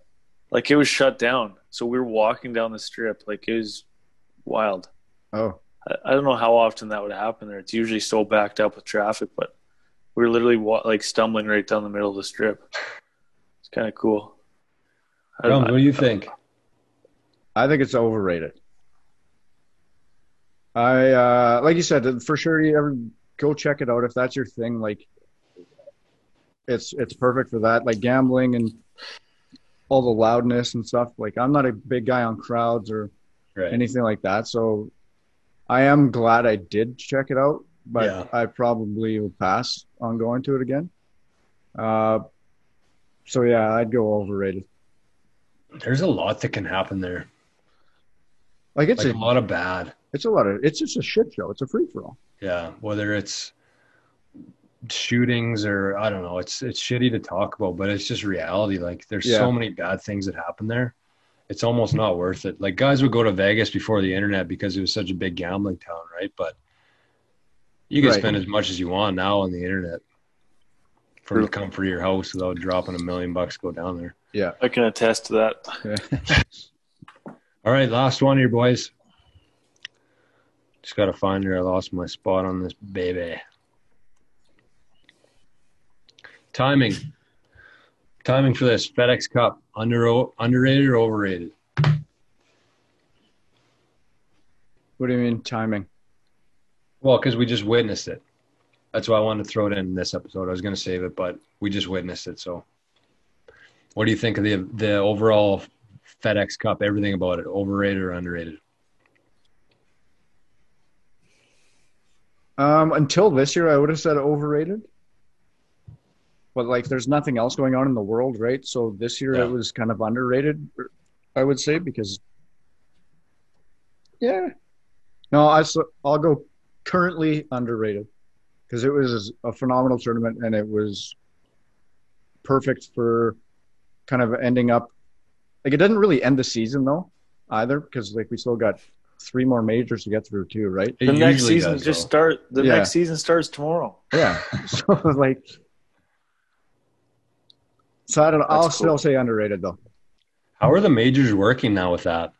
Like it was shut down, so we were walking down the strip. Like it was wild. Oh, I, I don't know how often that would happen there. It's usually so backed up with traffic, but we were literally wa- like stumbling right down the middle of the strip. It's kind of cool. I don't what do you think? I think it's overrated. I uh like you said, for sure you ever go check it out if that's your thing, like it's it's perfect for that. Like gambling and all the loudness and stuff. Like I'm not a big guy on crowds or Right. anything like that. So I am glad I did check it out, but Yeah. I probably will pass on going to it again. Uh so yeah, I'd go overrated. There's a lot that can happen there. Like it's Like a a lot of bad. it's a lot of it's just a shit show. It's a free for all. Yeah, whether it's shootings or I don't know, it's it's shitty to talk about, but it's just reality. Like there's Yeah. so many bad things that happen there. It's almost not worth it. Like guys would go to Vegas before the internet because it was such a big gambling town, right? But you can Right. spend as much as you want now on the internet from True. the comfort of your house without dropping a million bucks to go down there. Yeah. I can attest to that. [laughs] All right, last one here, boys. Just gotta find her. I lost my spot on this baby. Timing. Timing for this FedEx Cup. Under underrated or overrated? What do you mean timing? Well, because we just witnessed it. That's why I wanted to throw it in this episode. I was gonna save it, but we just witnessed it. So, what do you think of the the overall FedEx Cup? Everything about it, overrated or underrated? Um, until this year, I would have said overrated. But like, there's nothing else going on in the world, right? So this year Yeah. it was kind of underrated, I would say, because yeah, no, I I'll go currently underrated because it was a phenomenal tournament and it was perfect for kind of ending up. Like, it didn't really end the season though, either, because like we still got three more majors to get through too, right? It The next season does, just though. start. The Yeah. next season starts tomorrow. Yeah. [laughs] so like, so I don't know. I'll That's still say underrated though. How are the majors working now with that?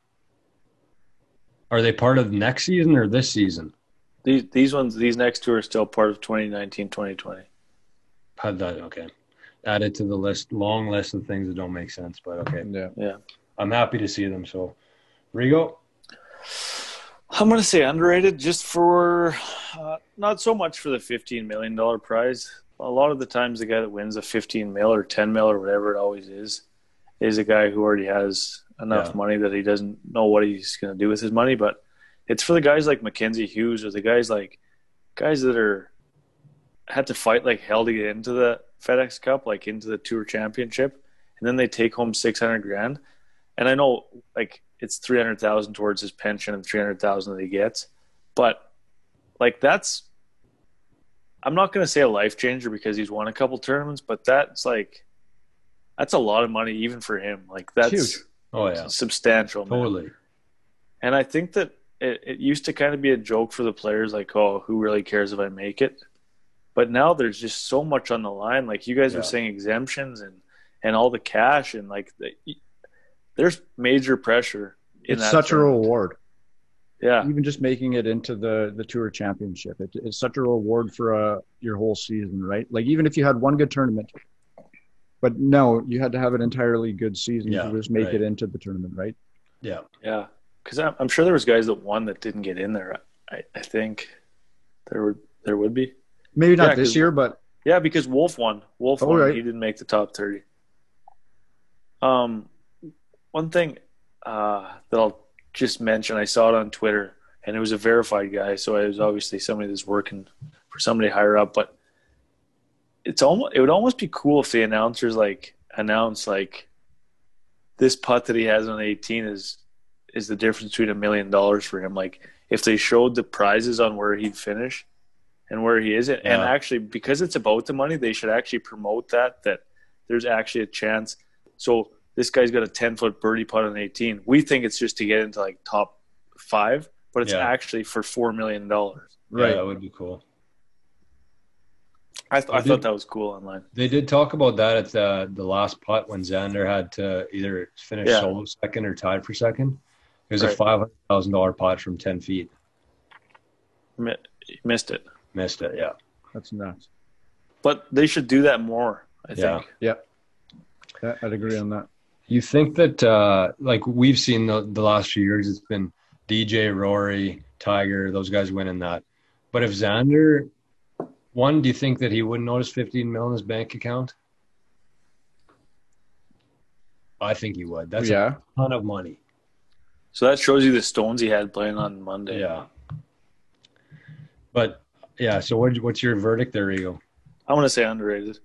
Are they part of next season or this season? These these ones, these next two are still part of 2019, 2020. Had that okay. Added to the list, long list of things that don't make sense, but okay. Yeah. I'm happy to see them. So, Rigo, I'm going to say underrated just for uh, not so much for the $15 million prize. A lot of the times, the guy that wins a 15 mil or 10 mil or whatever it always is, is a guy who already has enough Yeah. money that he doesn't know what he's going to do with his money. But it's for the guys like Mackenzie Hughes or the guys like guys that are had to fight like hell to get into the FedEx Cup, like into the Tour Championship, and then they take home 600 grand. And I know like it's 300,000 towards his pension and 300,000 that he gets. But like that's I'm not going to say a life changer because he's won a couple tournaments, but that's like that's a lot of money even for him. Like that's Huge. oh yeah, substantial. man. totally. And I think that it, it used to kind of be a joke for the players, like, oh, who really cares if I make it? But now there's just so much on the line. Like you guys Yeah. were saying, exemptions and and all the cash and like the, there's major pressure. In It's such a reward. Yeah, Even just making it into the the tour championship, it, it's such a reward for uh, your whole season, right? Like even if you had one good tournament, but no, you had to have an entirely good season Yeah, to just make right. it into the tournament, right? Yeah, yeah. Because I'm, I'm sure there was guys that won that didn't get in there. I, I think there would there would be. Maybe not Yeah, this 'cause- year, but Yeah, because Wolff won. Wolff Oh, won. right. He didn't make the top thirty. Um, one thing uh, that I'll just mention, I saw it on Twitter, and it was a verified guy, so it was obviously somebody that's working for somebody higher up. But it's almost it would almost be cool if the announcers like announce like this putt that he has on eighteen is is the difference between a million dollars for him. Like if they showed the prizes on where he'd finish and where he is. And Yeah. actually, because it's about the money, they should actually promote that that there's actually a chance. So this guy's got a 10 foot birdie putt on 18. We think it's just to get into like top five, but it's Yeah. actually for $4 million. Yeah, Right. that would be cool. I, th- I I thought that was cool online. They did talk about that at the the last putt when Xander had to either finish Yeah. solo second or tied for second. It was a five hundred thousand dollar putt from ten feet. Mi- Missed it. Missed it. Yeah. That's nuts. But they should do that more, I Yeah. think. Yeah, I'd agree on that. You think that uh, like we've seen the, the last few years, it's been DJ, Rory, Tiger, those guys winning that. But if Xander won, do you think that he wouldn't notice fifteen mil in his bank account? I think he would. That's yeah. a ton of money. So that shows you the stones he had playing on Monday. Yeah. But yeah, so what, what's your verdict there, Rigo? I'm going to say underrated.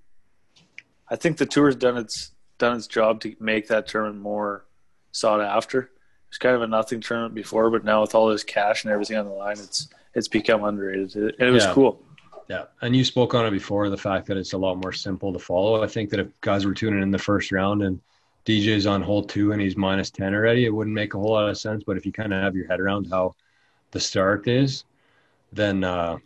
I think the tour's done its done its job to make that tournament more sought after. It was kind of a nothing tournament before, but now with all this cash and everything on the line, it's it's become underrated. It, and it was Yeah. cool. Yeah, and you spoke on it before the fact that it's a lot more simple to follow. I think that if guys were tuning in the first round and DJ's on hole two and he's minus ten already, it wouldn't make a whole lot of sense. But if you kind of have your head around how the start is, then uh,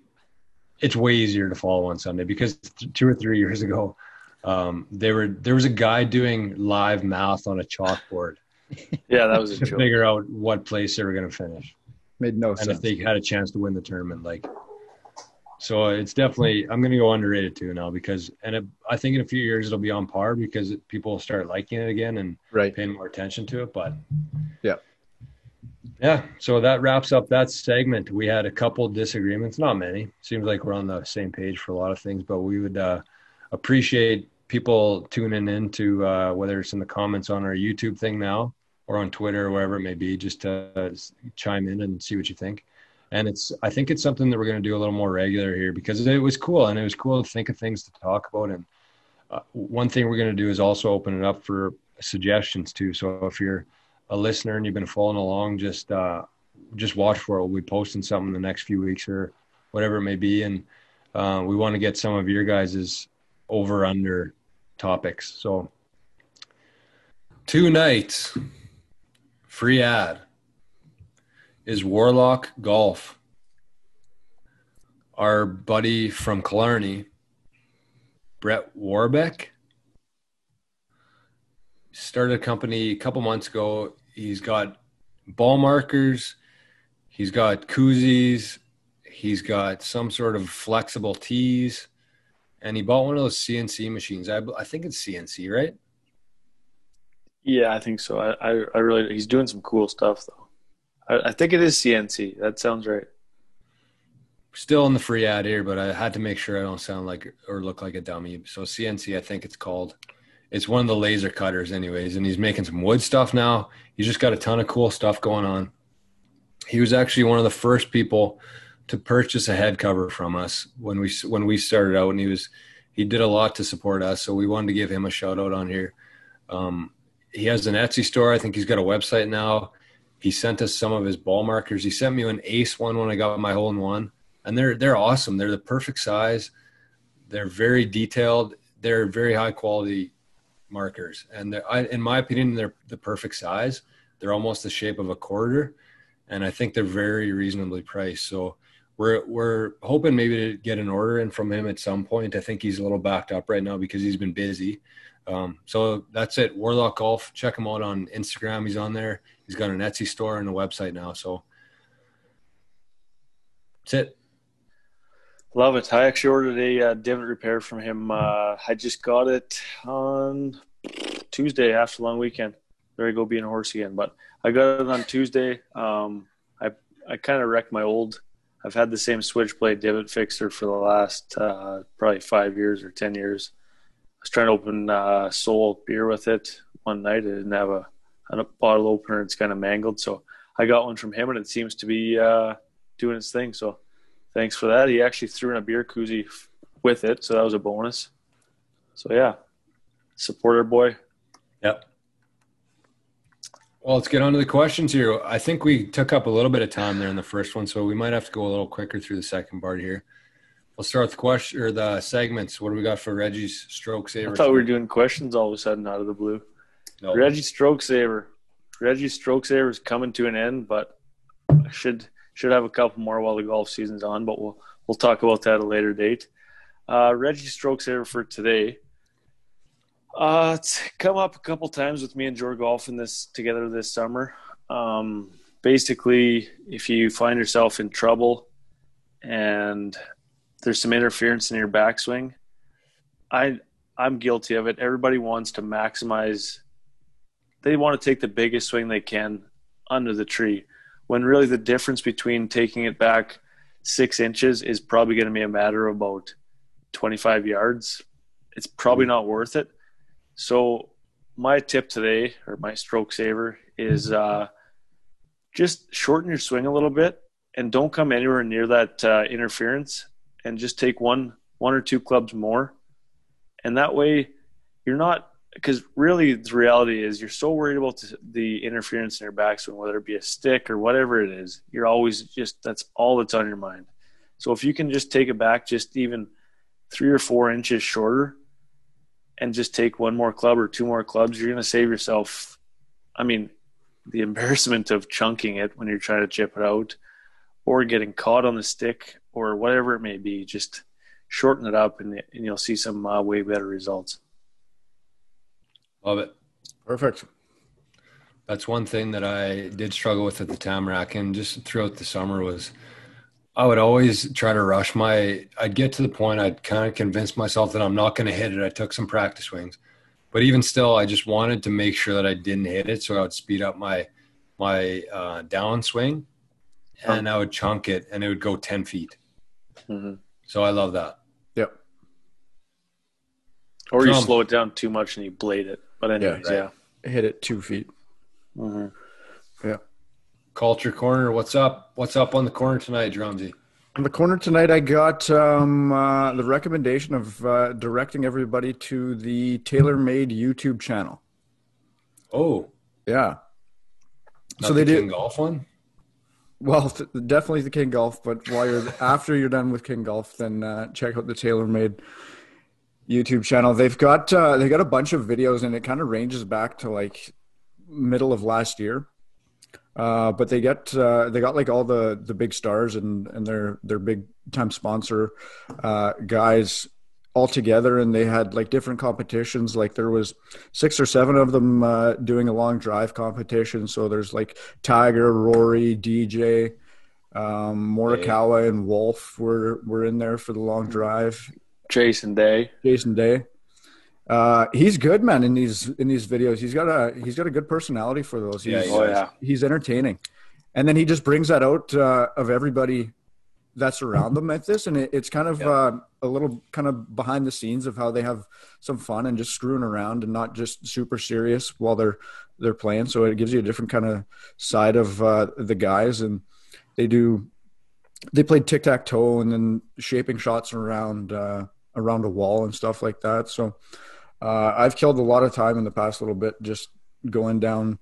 it's way easier to follow on Sunday because th- two or three years ago, um, they were there was a guy doing live math on a chalkboard [laughs] Yeah, that was a to joke. figure out what place they were going to finish. Made no and sense. if they had a chance to win the tournament like so it's definitely i'm going to go underrated too now because and it, i think in a few years it'll be on par because it, people will start liking it again and right. paying more attention to it but Yeah. yeah so that wraps up that segment we had a couple disagreements not many seems like we're on the same page for a lot of things but we would uh, appreciate people tuning in to uh, whether it's in the comments on our youtube thing now or on twitter or wherever it may be just to chime in and see what you think. And it's i think it's something that we're going to do a little more regular here because it was cool and it was cool to think of things to talk about. And uh, one thing we're going to do is also open it up for suggestions too. So if you're a listener and you've been following along just uh just watch for it. We'll be posting something in the next few weeks or whatever it may be. And uh, we want to get some of your guys's over under topics. So two nights free ad. Is Warlock Golf. Our buddy from Killarney, Brett Warbeck, started a company a couple months ago. He's got ball markers, he's got koozies, he's got some sort of flexible tees, and he bought one of those CNC machines. I, I think it's CNC, right? Yeah, I think so. I, I, I really he's doing some cool stuff though. I, I think it is CNC. That sounds right. still in the free ad here, but I had to make sure I don't sound like or look like a dummy. So CNC, I think it's called. It's one of the laser cutters, anyways, and he's making some wood stuff now. He's just got a ton of cool stuff going on. He was actually one of the first people to purchase a head cover from us when we when we started out, and he was he did a lot to support us. So we wanted to give him a shout out on here. Um, he has an Etsy store. I think he's got a website now. He sent us some of his ball markers. He sent me an Ace one when I got my hole in one and they're they're awesome. They're the perfect size. They're very detailed. They're very high quality markers, and I, in my opinion, they're the perfect size. They're almost the shape of a quarter, and I think they're very reasonably priced. So we're we're hoping maybe to get an order in from him at some point. I think he's a little backed up right now because he's been busy. Um, so that's it. Warlock Golf. Check him out on Instagram. He's on there. He's got an Etsy store and a website now. So that's it. Love it. I actually ordered a uh, divot repair from him. Uh, I just got it on Tuesday after a long weekend. There I go being a horse again. But I got it on Tuesday. Um, I I kind of wrecked my old. I've had the same switchblade divot fixer for the last uh, probably five years or ten years. I was trying to open uh, Soul beer with it one night. I didn't have a, a bottle opener. It's kind of mangled, so I got one from him, and it seems to be uh, doing its thing. So thanks for that. He actually threw in a beer koozie with it, so that was a bonus. So yeah, supporter boy. Yep. Well, let's get on to the questions here. I think we took up a little bit of time there in the first one, so we might have to go a little quicker through the second part here. We'll start with the question or the segments. What do we got for Reggie's stroke saver? I thought we were doing questions all of a sudden out of the blue. No. Reggie stroke saver. Reggie's stroke saver is coming to an end, but I should should have a couple more while the golf season's on. But we'll we'll talk about that at a later date. Uh, Reggie's stroke saver for today. Uh, it's come up a couple times with me and Jor golfing this together this summer. Um, basically, if you find yourself in trouble and there's some interference in your backswing, I I'm guilty of it. Everybody wants to maximize. They want to take the biggest swing they can under the tree, when really the difference between taking it back six inches is probably going to be a matter of about 25 yards. It's probably not worth it. So my tip today, or my stroke saver, is uh, just shorten your swing a little bit and don't come anywhere near that uh, interference, and just take one one or two clubs more, and that way you're not because really the reality is you're so worried about the interference in your backswing, whether it be a stick or whatever it is. You're always just that's all that's on your mind. So if you can just take it back just even three or four inches shorter, and just take one more club or two more clubs, you're going to save yourself. I mean, the embarrassment of chunking it when you're trying to chip it out, or getting caught on the stick, or whatever it may be. Just shorten it up, and, and you'll see some uh, way better results. Love it. Perfect. That's one thing that I did struggle with at the Tamarack and just throughout the summer was I would always try to rush my I'd get to the point I'd kind of convince myself that I'm not going to hit it. I took some practice swings. But even still I just wanted to make sure that I didn't hit it so I would speed up my my uh, downswing and I would chunk it and it would go 10 feet. Mm-hmm. So I love that. Yep. Or you Drum. slow it down too much and you blade it. But anyways, right. yeah. Hit it two feet. Mm-hmm. Yeah. Culture corner, what's up? What's up on the corner tonight, Drumsy? On the corner tonight, I got um, uh, the recommendation of uh, directing everybody to the TaylorMade YouTube channel. Oh, Yeah. not so they the do King golf one? well, th- definitely the King Golf. But while you're [laughs] after you're done with King Golf, then uh, check out the TaylorMade YouTube channel. They've got uh, they got a bunch of videos, and it kind of ranges back to like middle of last year. Uh, but they get uh, they got like all the the big stars and and their their big time sponsor uh, guys all together, and they had like different competitions. Like there was six or seven of them uh, doing a long drive competition. So there's like Tiger, Rory, DJ, um, Morikawa, and Wolff were were in there for the long drive. Jason Day. Jason Day. Uh, he's good, man. In these in these videos, he's got a he's got a good personality for those. He's, Yeah, Oh yeah. he's entertaining, and then he just brings that out uh, of everybody that's around them at this, and it, it's kind of Yeah. uh, a little kind of behind the scenes of how they have some fun and just screwing around and not just super serious while they're they're playing. So it gives you a different kind of side of uh, the guys, and they do they played tic tac toe and then shaping shots around uh, around a wall and stuff like that. So uh, I've killed a lot of time in the past little bit just going down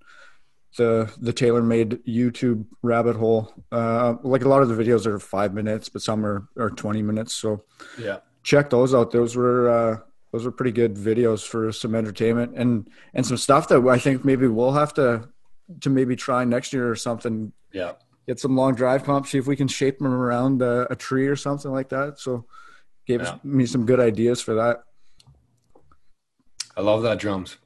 the the TaylorMade YouTube rabbit hole. Uh, like a lot of the videos are five minutes, but some are, are twenty minutes. So Yeah. check those out. Those were uh, those were pretty good videos for some entertainment and and some stuff that I think maybe we'll have to to maybe try next year or something. Yeah. Get some long drive comps, see if we can shape them around a, a tree or something like that. So gave Yeah. me some good ideas for that. I love that drums.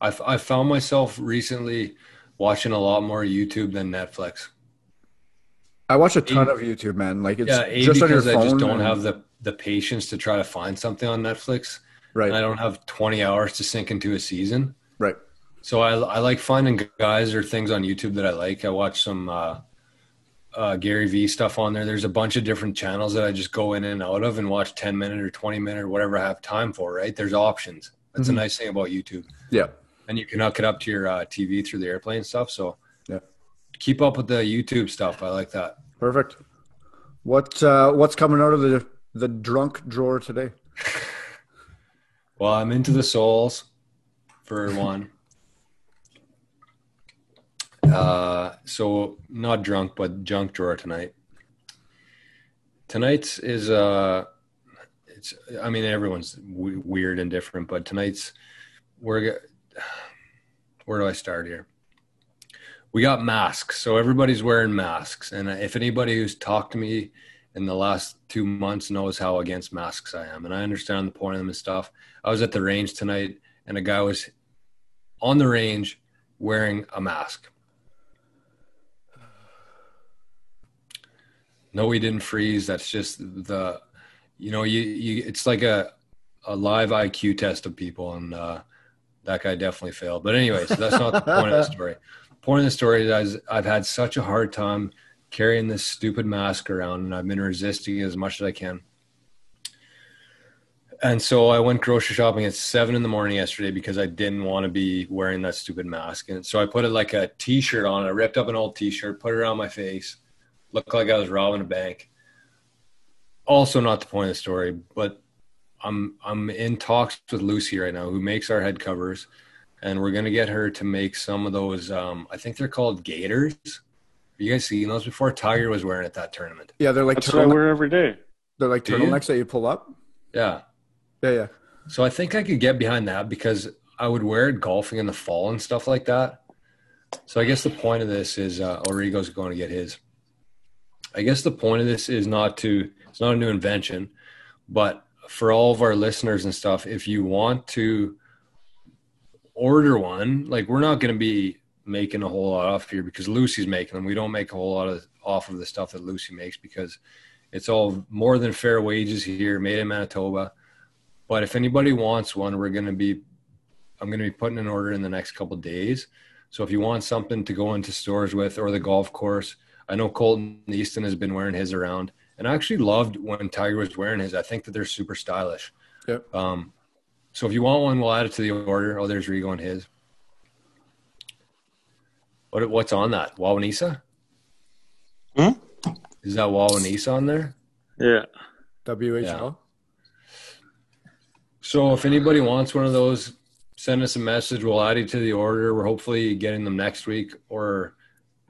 I found myself recently watching a lot more YouTube than Netflix. I watch a ton A- of YouTube, man. Like it's yeah, A, just on your because I just don't and- have the, the patience to try to find something on Netflix. right, And I don't have 20 hours to sink into a season. right. So I, I like finding guys or things on YouTube that I like. I watch some uh, uh, Gary Vee stuff on there. There's a bunch of different channels that I just go in and out of and watch 10 minute or 20 minute or whatever I have time for, right? There's options. That's Mhm. a nice thing about YouTube. Yeah, And you can hook it up to your uh, TV through the airplane stuff. So Yeah. keep up with the YouTube stuff. I like that. perfect. What uh, what's coming out of the the drunk drawer today? [laughs] Well, I'm into the souls for one. [laughs] Uh, so not drunk, but junk drawer tonight. Tonight's is uh, it's I mean everyone's w- weird and different, but tonight's we're [sighs] where do I start here? We got masks, so everybody's wearing masks, and if anybody who's talked to me in the last two months knows how against masks I am, and I understand the point of them and stuff. I was at the range tonight, and a guy was on the range wearing a mask. No, he didn't freeze. That's just the, you know, you, you it's like a, a live IQ test of people, and uh, that guy definitely failed. But anyways, that's not the point of the story. [laughs] Point of the story is I've had such a hard time carrying this stupid mask around, and I've been resisting as much as I can. And so I went grocery shopping at seven in the morning yesterday because I didn't want to be wearing that stupid mask. And so I put it like a t-shirt on. I ripped up an old t-shirt, put it around my face, looked like I was robbing a bank. Also not the point of the story, but I'm I'm in talks with Lucy right now, who makes our head covers, and we're gonna get her to make some of those. Um, I think they're called gaiters. Have you guys seen those before? Tiger was wearing at that tournament. Yeah, they're like That's what I wear every day. They're like turtlenecks that you pull up. Yeah. Yeah, yeah. So I think I could get behind that because I would wear it golfing in the fall and stuff like that. So I guess the point of this is uh, Origo's going to get his. I guess the point of this is not to it's not a new invention, but for all of our listeners and stuff, if you want to order one, like we're not going to be making a whole lot off here because Lucy's making them. We don't make a whole lot of off of the stuff that Lucy makes because it's all more than fair wages here, made in Manitoba. But if anybody wants one, we're going to be I'm going to be putting an order in the next couple days. So if you want something to go into stores with or the golf course, I know Colton Easton has been wearing his around, and I actually loved when Tiger was wearing his. I think that they're super stylish. Yep. Um, so if you want one, we'll add it to the order. Oh, there's Rigo and his. What what's on that? Wawanesa? Hmm? Is that Wawanesa on there? Yeah. WHL. So if anybody wants one of those, send us a message. We'll add it to the order. We're hopefully getting them next week or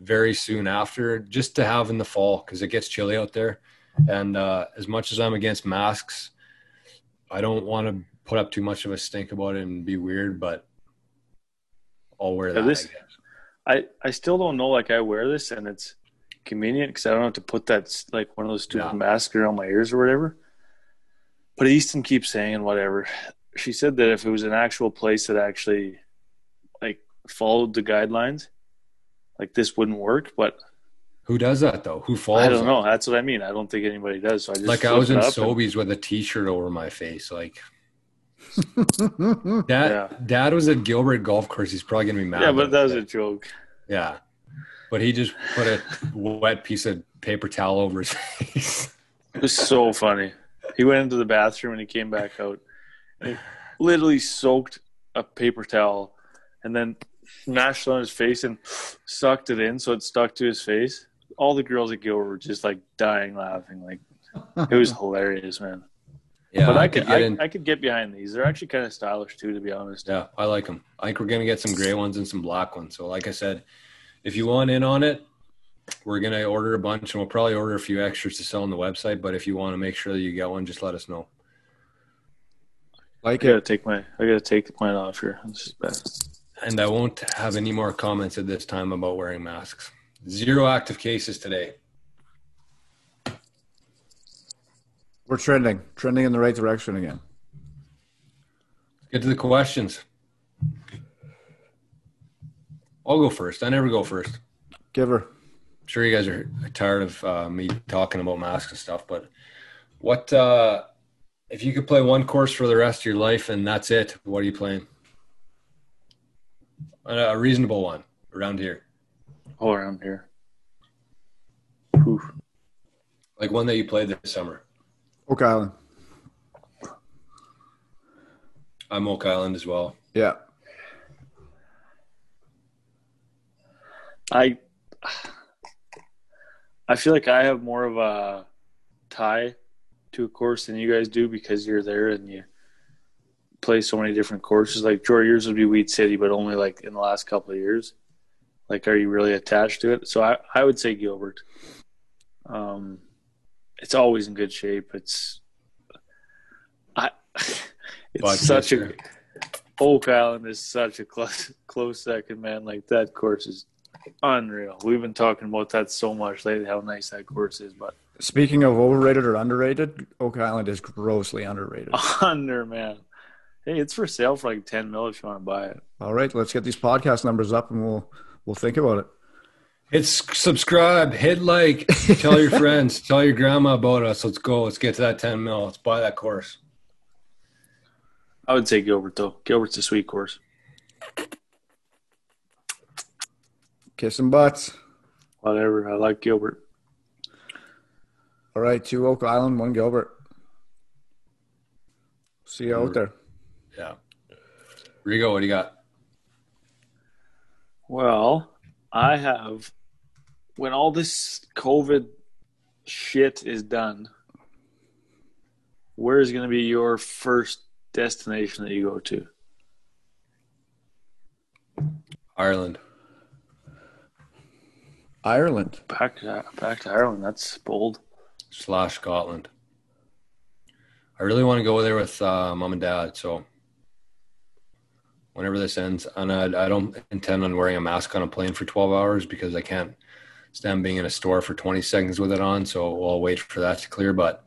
very soon after, just to have in the fall because it gets chilly out there. And uh, as much as I'm against masks, I don't want to put up too much of a stink about it and be weird, but I'll wear Yeah, that. this- I. I, I still don't know. Like I wear this and it's convenient because I don't have to put that like one of those stupid Yeah. masks around my ears or whatever. But Easton keeps saying whatever. She said that if it was an actual place that actually like followed the guidelines, like this wouldn't work. But Who does that though? Who falls? I don't it? know. That's what I mean. I don't think anybody does. So I just Like I was in it up and- Sobeys with a T-shirt over my face. Like yeah. [laughs] Dad, Yeah. Dad was at Gilbert Golf Course. He's probably gonna be mad. Yeah, but that was it. a joke. Yeah. But he just put a wet piece of paper towel over his [laughs] face. It was so funny. He went into the bathroom and he came back out. And he literally soaked a paper towel and then mashed on his face and sucked it in so it stuck to his face. All the girls at Gilbert were just like dying laughing. Like it was hilarious, man. [laughs] Yeah, but I, could could get I, in. I could get behind these. They're actually kind of stylish too, to be honest. yeah, I like them. I think we're gonna get some gray ones and some black ones. So, like I said, if you want in on it, we're gonna order a bunch, and we'll probably order a few extras to sell on the website. But if you want to make sure that you get one, just let us know. Like I gotta it. take my I gotta take mine off here. This is bad. And I won't have any more comments at this time about wearing masks. Zero active cases today. We're trending. Trending in the right direction again. Get to the questions. I'll go first. I never go first. Give her. I'm sure you guys are tired of uh, me talking about masks and stuff, but what uh, if you could play one course for the rest of your life and that's it? What are you playing? A, a reasonable one around here, All around here. Whew. like one that you played this summer. Oak Island. I'm Oak Island as well. Yeah. I I feel like I have more of a tie to a course than you guys do because you're there and you play so many different courses. Like Jory, yours would be Weed City, but only like in the last couple of years. Like, are you really attached to it? So I, I would say Gilbert. Um, it's always in good shape. It's I, [laughs] It's such a. Oak Island is such a close close second, man. Like that course is unreal. We've been talking about that so much lately, how nice that course is, but Speaking of overrated or underrated, Oak Island is grossly underrated. [laughs] under man. Hey, it's for sale for like ten mil if you want to buy it. All right, let's get these podcast numbers up and we'll we'll think about it. Hit s- subscribe, hit like, tell your [laughs] friends, tell your grandma about us. Let's go. Let's get to that 10 mil. Let's buy that course. I would say Gilbert though. Gilbert's a sweet course. Kissing butts. Whatever. I like Gilbert. All right, two Oak Island, one Gilbert. See you out there. Yeah. Rigo, what do you got? Well, I have when all this COVID shit is done, where is going to be your first destination that you go to? Ireland. Ireland. Back to back to Ireland. That's bold. slash Scotland. I really want to go there with uh, mom and dad. So whenever this ends, and I, I don't intend on wearing a mask on a plane for 12 hours because I can't stand being in a store for 20 seconds with it on. So I'll wait for that to clear. But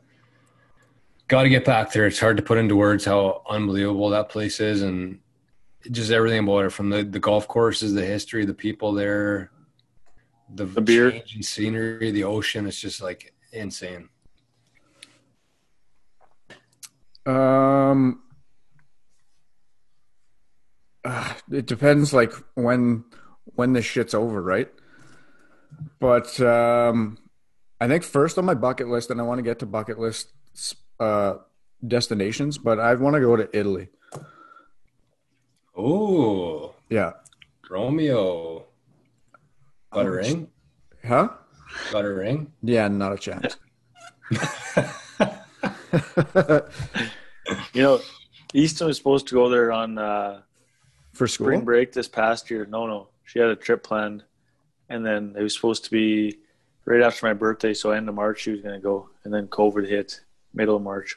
got to get back there. It's hard to put into words how unbelievable that place is and just everything about it from the, the golf courses, the history, the people there, the, The beer. change in scenery, the ocean. It's just like insane. Um, uh, [sighs] it depends, like when when this shit's over, right? But um, I think first on my bucket list, and I want to get to bucket list uh, destinations, but I want to go to Italy. Oh, Yeah, Romeo. Got a ring? huh? Got a ring? Yeah, not a chance. [laughs] [laughs] You know, Easton was supposed to go there on uh, For spring break this past year. No, no, she had a trip planned, and then it was supposed to be right after my birthday. So end of March she was going to go, and then COVID hit middle of March.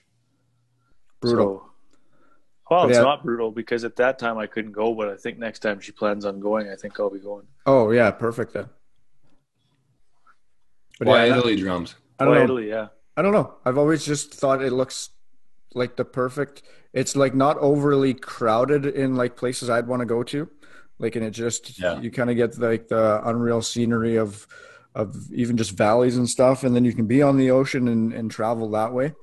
brutal. So, well, But it's yeah. not brutal because at that time I couldn't go, but I think next time she plans on going, I think I'll be going. Oh yeah, perfect then. But Why yeah, Italy drums? I don't Oh, know. Italy, yeah. I don't know. I've always just thought it looks like the perfect. It's like not overly crowded in like places I'd want to go to, like and it just Yeah. you kind of get like the unreal scenery of of even just valleys and stuff, and then you can be on the ocean and, and travel that way.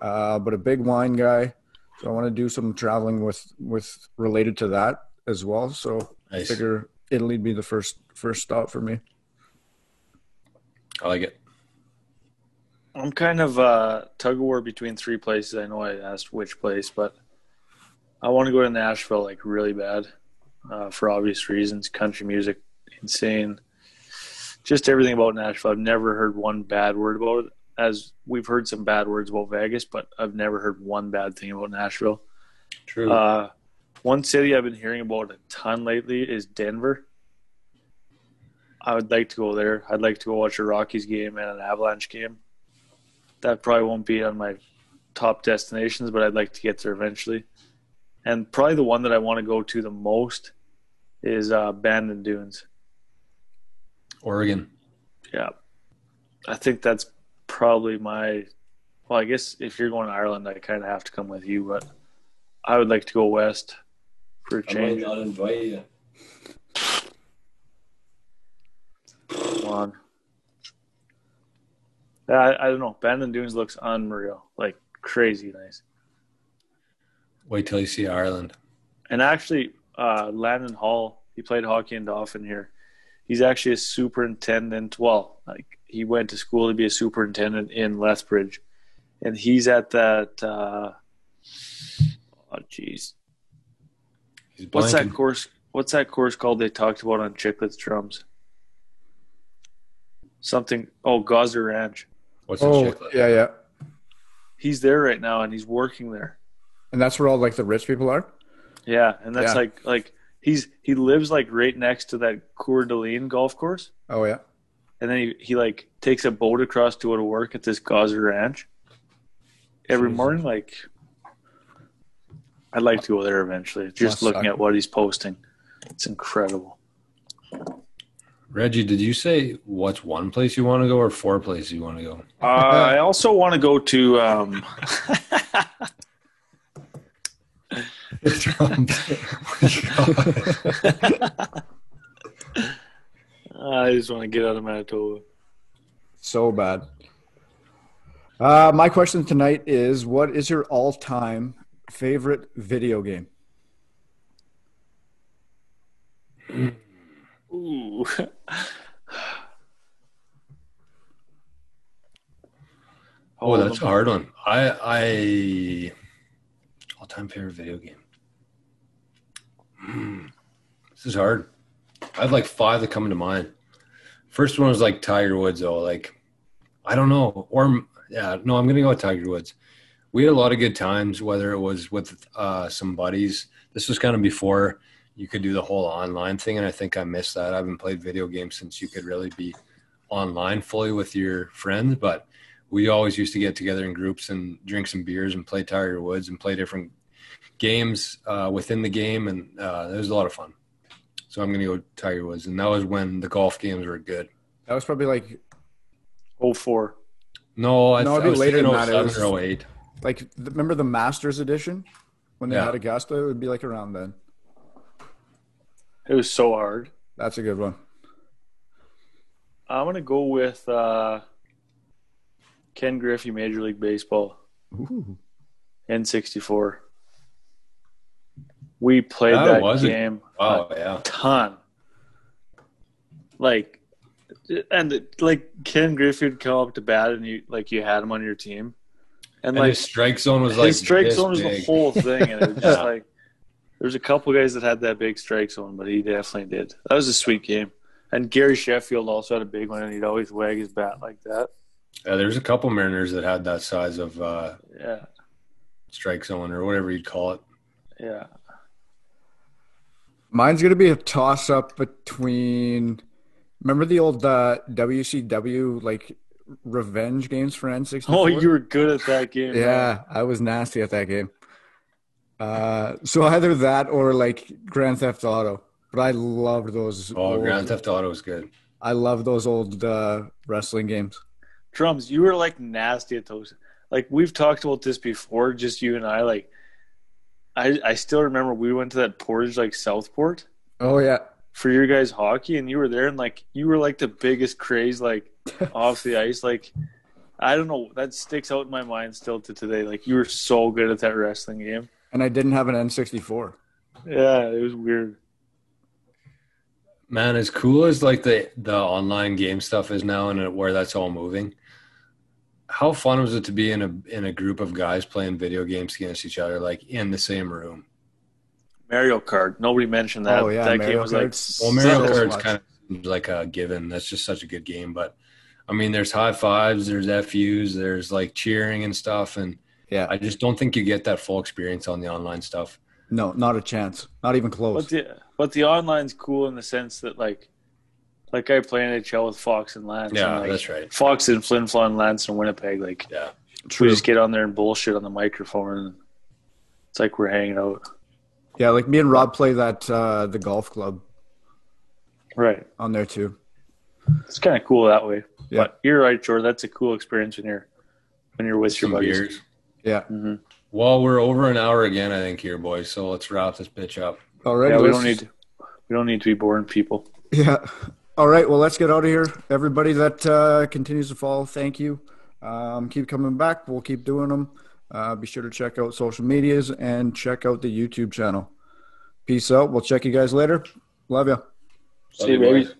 Uh, but a big wine guy, so I want to do some traveling with with related to that as well. So I Nice. figure Italy'd be the first first stop for me. I like it. I'm kind of uh, tug of war between three places. I know I asked which place, but I want to go to Nashville like really bad uh, for obvious reasons. Country music, insane. Just everything about Nashville. I've never heard one bad word about it. As we've heard some bad words about Vegas, but I've never heard one bad thing about Nashville. True. Uh, one city I've been hearing about a ton lately is Denver. I would like to go there. I'd like to go watch a Rockies game and an Avalanche game. That probably won't be on my top destinations, but I'd like to get there eventually. And probably the one that I want to go to the most is uh, Bandon Dunes. Oregon. Yeah, I think that's probably my. Well, I guess if you're going to Ireland, I kind of have to come with you, but I would like to go west for a change. I might not invite you. Come on. I, I don't know. Bandon Dunes looks unreal, like crazy nice. Wait till you see Ireland. And actually, uh, Landon Hall, he played hockey in Dauphin here. He's actually a superintendent. Well, like he went to school to be a superintendent in Lethbridge, and he's at that. Uh, oh, jeez, what's that course? What's that course called? They talked about on Chiclets drums. Something. Oh, Gozzer Ranch. What's Oh chiclet? yeah, yeah, He's there right now, and he's working there. and that's where all like the rich people are. Yeah, and that's Yeah. like like he's he lives like right next to that Coeur d'Alene golf course, Oh yeah. and then he, he like takes a boat across to go to work at this Gozzer Ranch every Jesus. morning. Like, I'd like to go there eventually. Just Must looking suck. at what he's posting, it's incredible. Reggie, did you say what's one place you want to go or four places you want to go? Uh, I also want to go to. Um, [laughs] I just want to get out of Manitoba. So bad. Uh, my question tonight is: What is your all-time favorite video game? [clears throat] Ooh. [sighs] Oh, that's a hard one. I I all time favorite video game. Hmm. This is hard. I have like five that come to mind. First one was like Tiger Woods though. Like I don't know. Or yeah, no, I'm gonna go with Tiger Woods. We had a lot of good times, whether it was with uh, some buddies. This was kind of before you could do the whole online thing, and I think I missed that. I haven't played video games since you could really be online fully with your friends, but we always used to get together in groups and drink some beers and play Tiger Woods and play different games uh, within the game, and uh, it was a lot of fun. So I'm going to go Tiger Woods, and that was when the golf games were good. That was probably like Oh four. No, I, No, it'd I be was later thinking than that. It was- or 08. like remember the Masters edition when they Yeah. had Augusta? It would be like around then. It was so hard. That's a good one. I'm gonna go with uh, Ken Griffey, Major League Baseball, Ooh. N64. We played That that, was a- game Wow, a yeah. ton. Like, and like Ken Griffey would come up to bat, and you like you had him on your team, and, And like his strike zone was like his strike zone was the whole thing, and it was just [laughs] like there's a couple guys that had that big strike zone, but he definitely did. That was a sweet game. And Gary Sheffield also had a big one, and he'd always wag his bat like that. Yeah, there's a couple Mariners that had that size of uh, Yeah, strike zone or whatever you'd call it. yeah. Mine's gonna be a toss up between. Remember the old uh, WCW like revenge games for N64? Oh, you were good at that game. man. Yeah, I was nasty at that game. Uh, so either that or like Grand Theft Auto. But I loved those. Oh, old, Grand Theft Auto was good. I love those old uh, wrestling games. drums. You were like nasty at those. Like we've talked about this before, just you and I. Like, I I still remember we went to that Portage like Southport Oh yeah, for your guys hockey, and you were there, and like you were like the biggest craze like [laughs] off the ice. Like I don't know, that sticks out in my mind still to today. Like you were so good at that wrestling game. And I didn't have an N64. Yeah, it was weird. Man, as cool as like the the online game stuff is now and where that's all moving, how fun was it to be in a in a group of guys playing video games against each other, like in the same room? Mario Kart. Nobody mentioned that. Oh, yeah, that Mario game was like Well, Mario So Kart's much. kind of like a given. That's just such a good game. But I mean, there's high fives, there's FUs, there's like cheering and stuff, and Yeah, I just don't think you get that full experience on the online stuff. no, not a chance. Not even close. But the but the online's cool in the sense that like like I play NHL with Fox and Lance. Yeah, and like, that's right. Fox and Flin Flon, Lance and Winnipeg. Like Yeah, we just get on there and bullshit on the microphone, and it's like we're hanging out. Yeah, like me and Rob play that uh, the golf club Right. on there too. It's kind of cool that way. Yeah. But you're right, Jordan. That's a cool experience when you're when you're with your buddies. beers. Yeah. hmm Well, we're over an hour again, I think, here, boys. So let's wrap this bitch up. All right. Yeah, we don't need to, we don't need to be boring people. Yeah. All right. Well, let's get out of here. Everybody that uh, continues to follow, thank you. Um, keep coming back. We'll keep doing them. Uh, be sure to check out social medias and check out the YouTube channel. Peace out. We'll check you guys later. Love you. See you, baby. boys.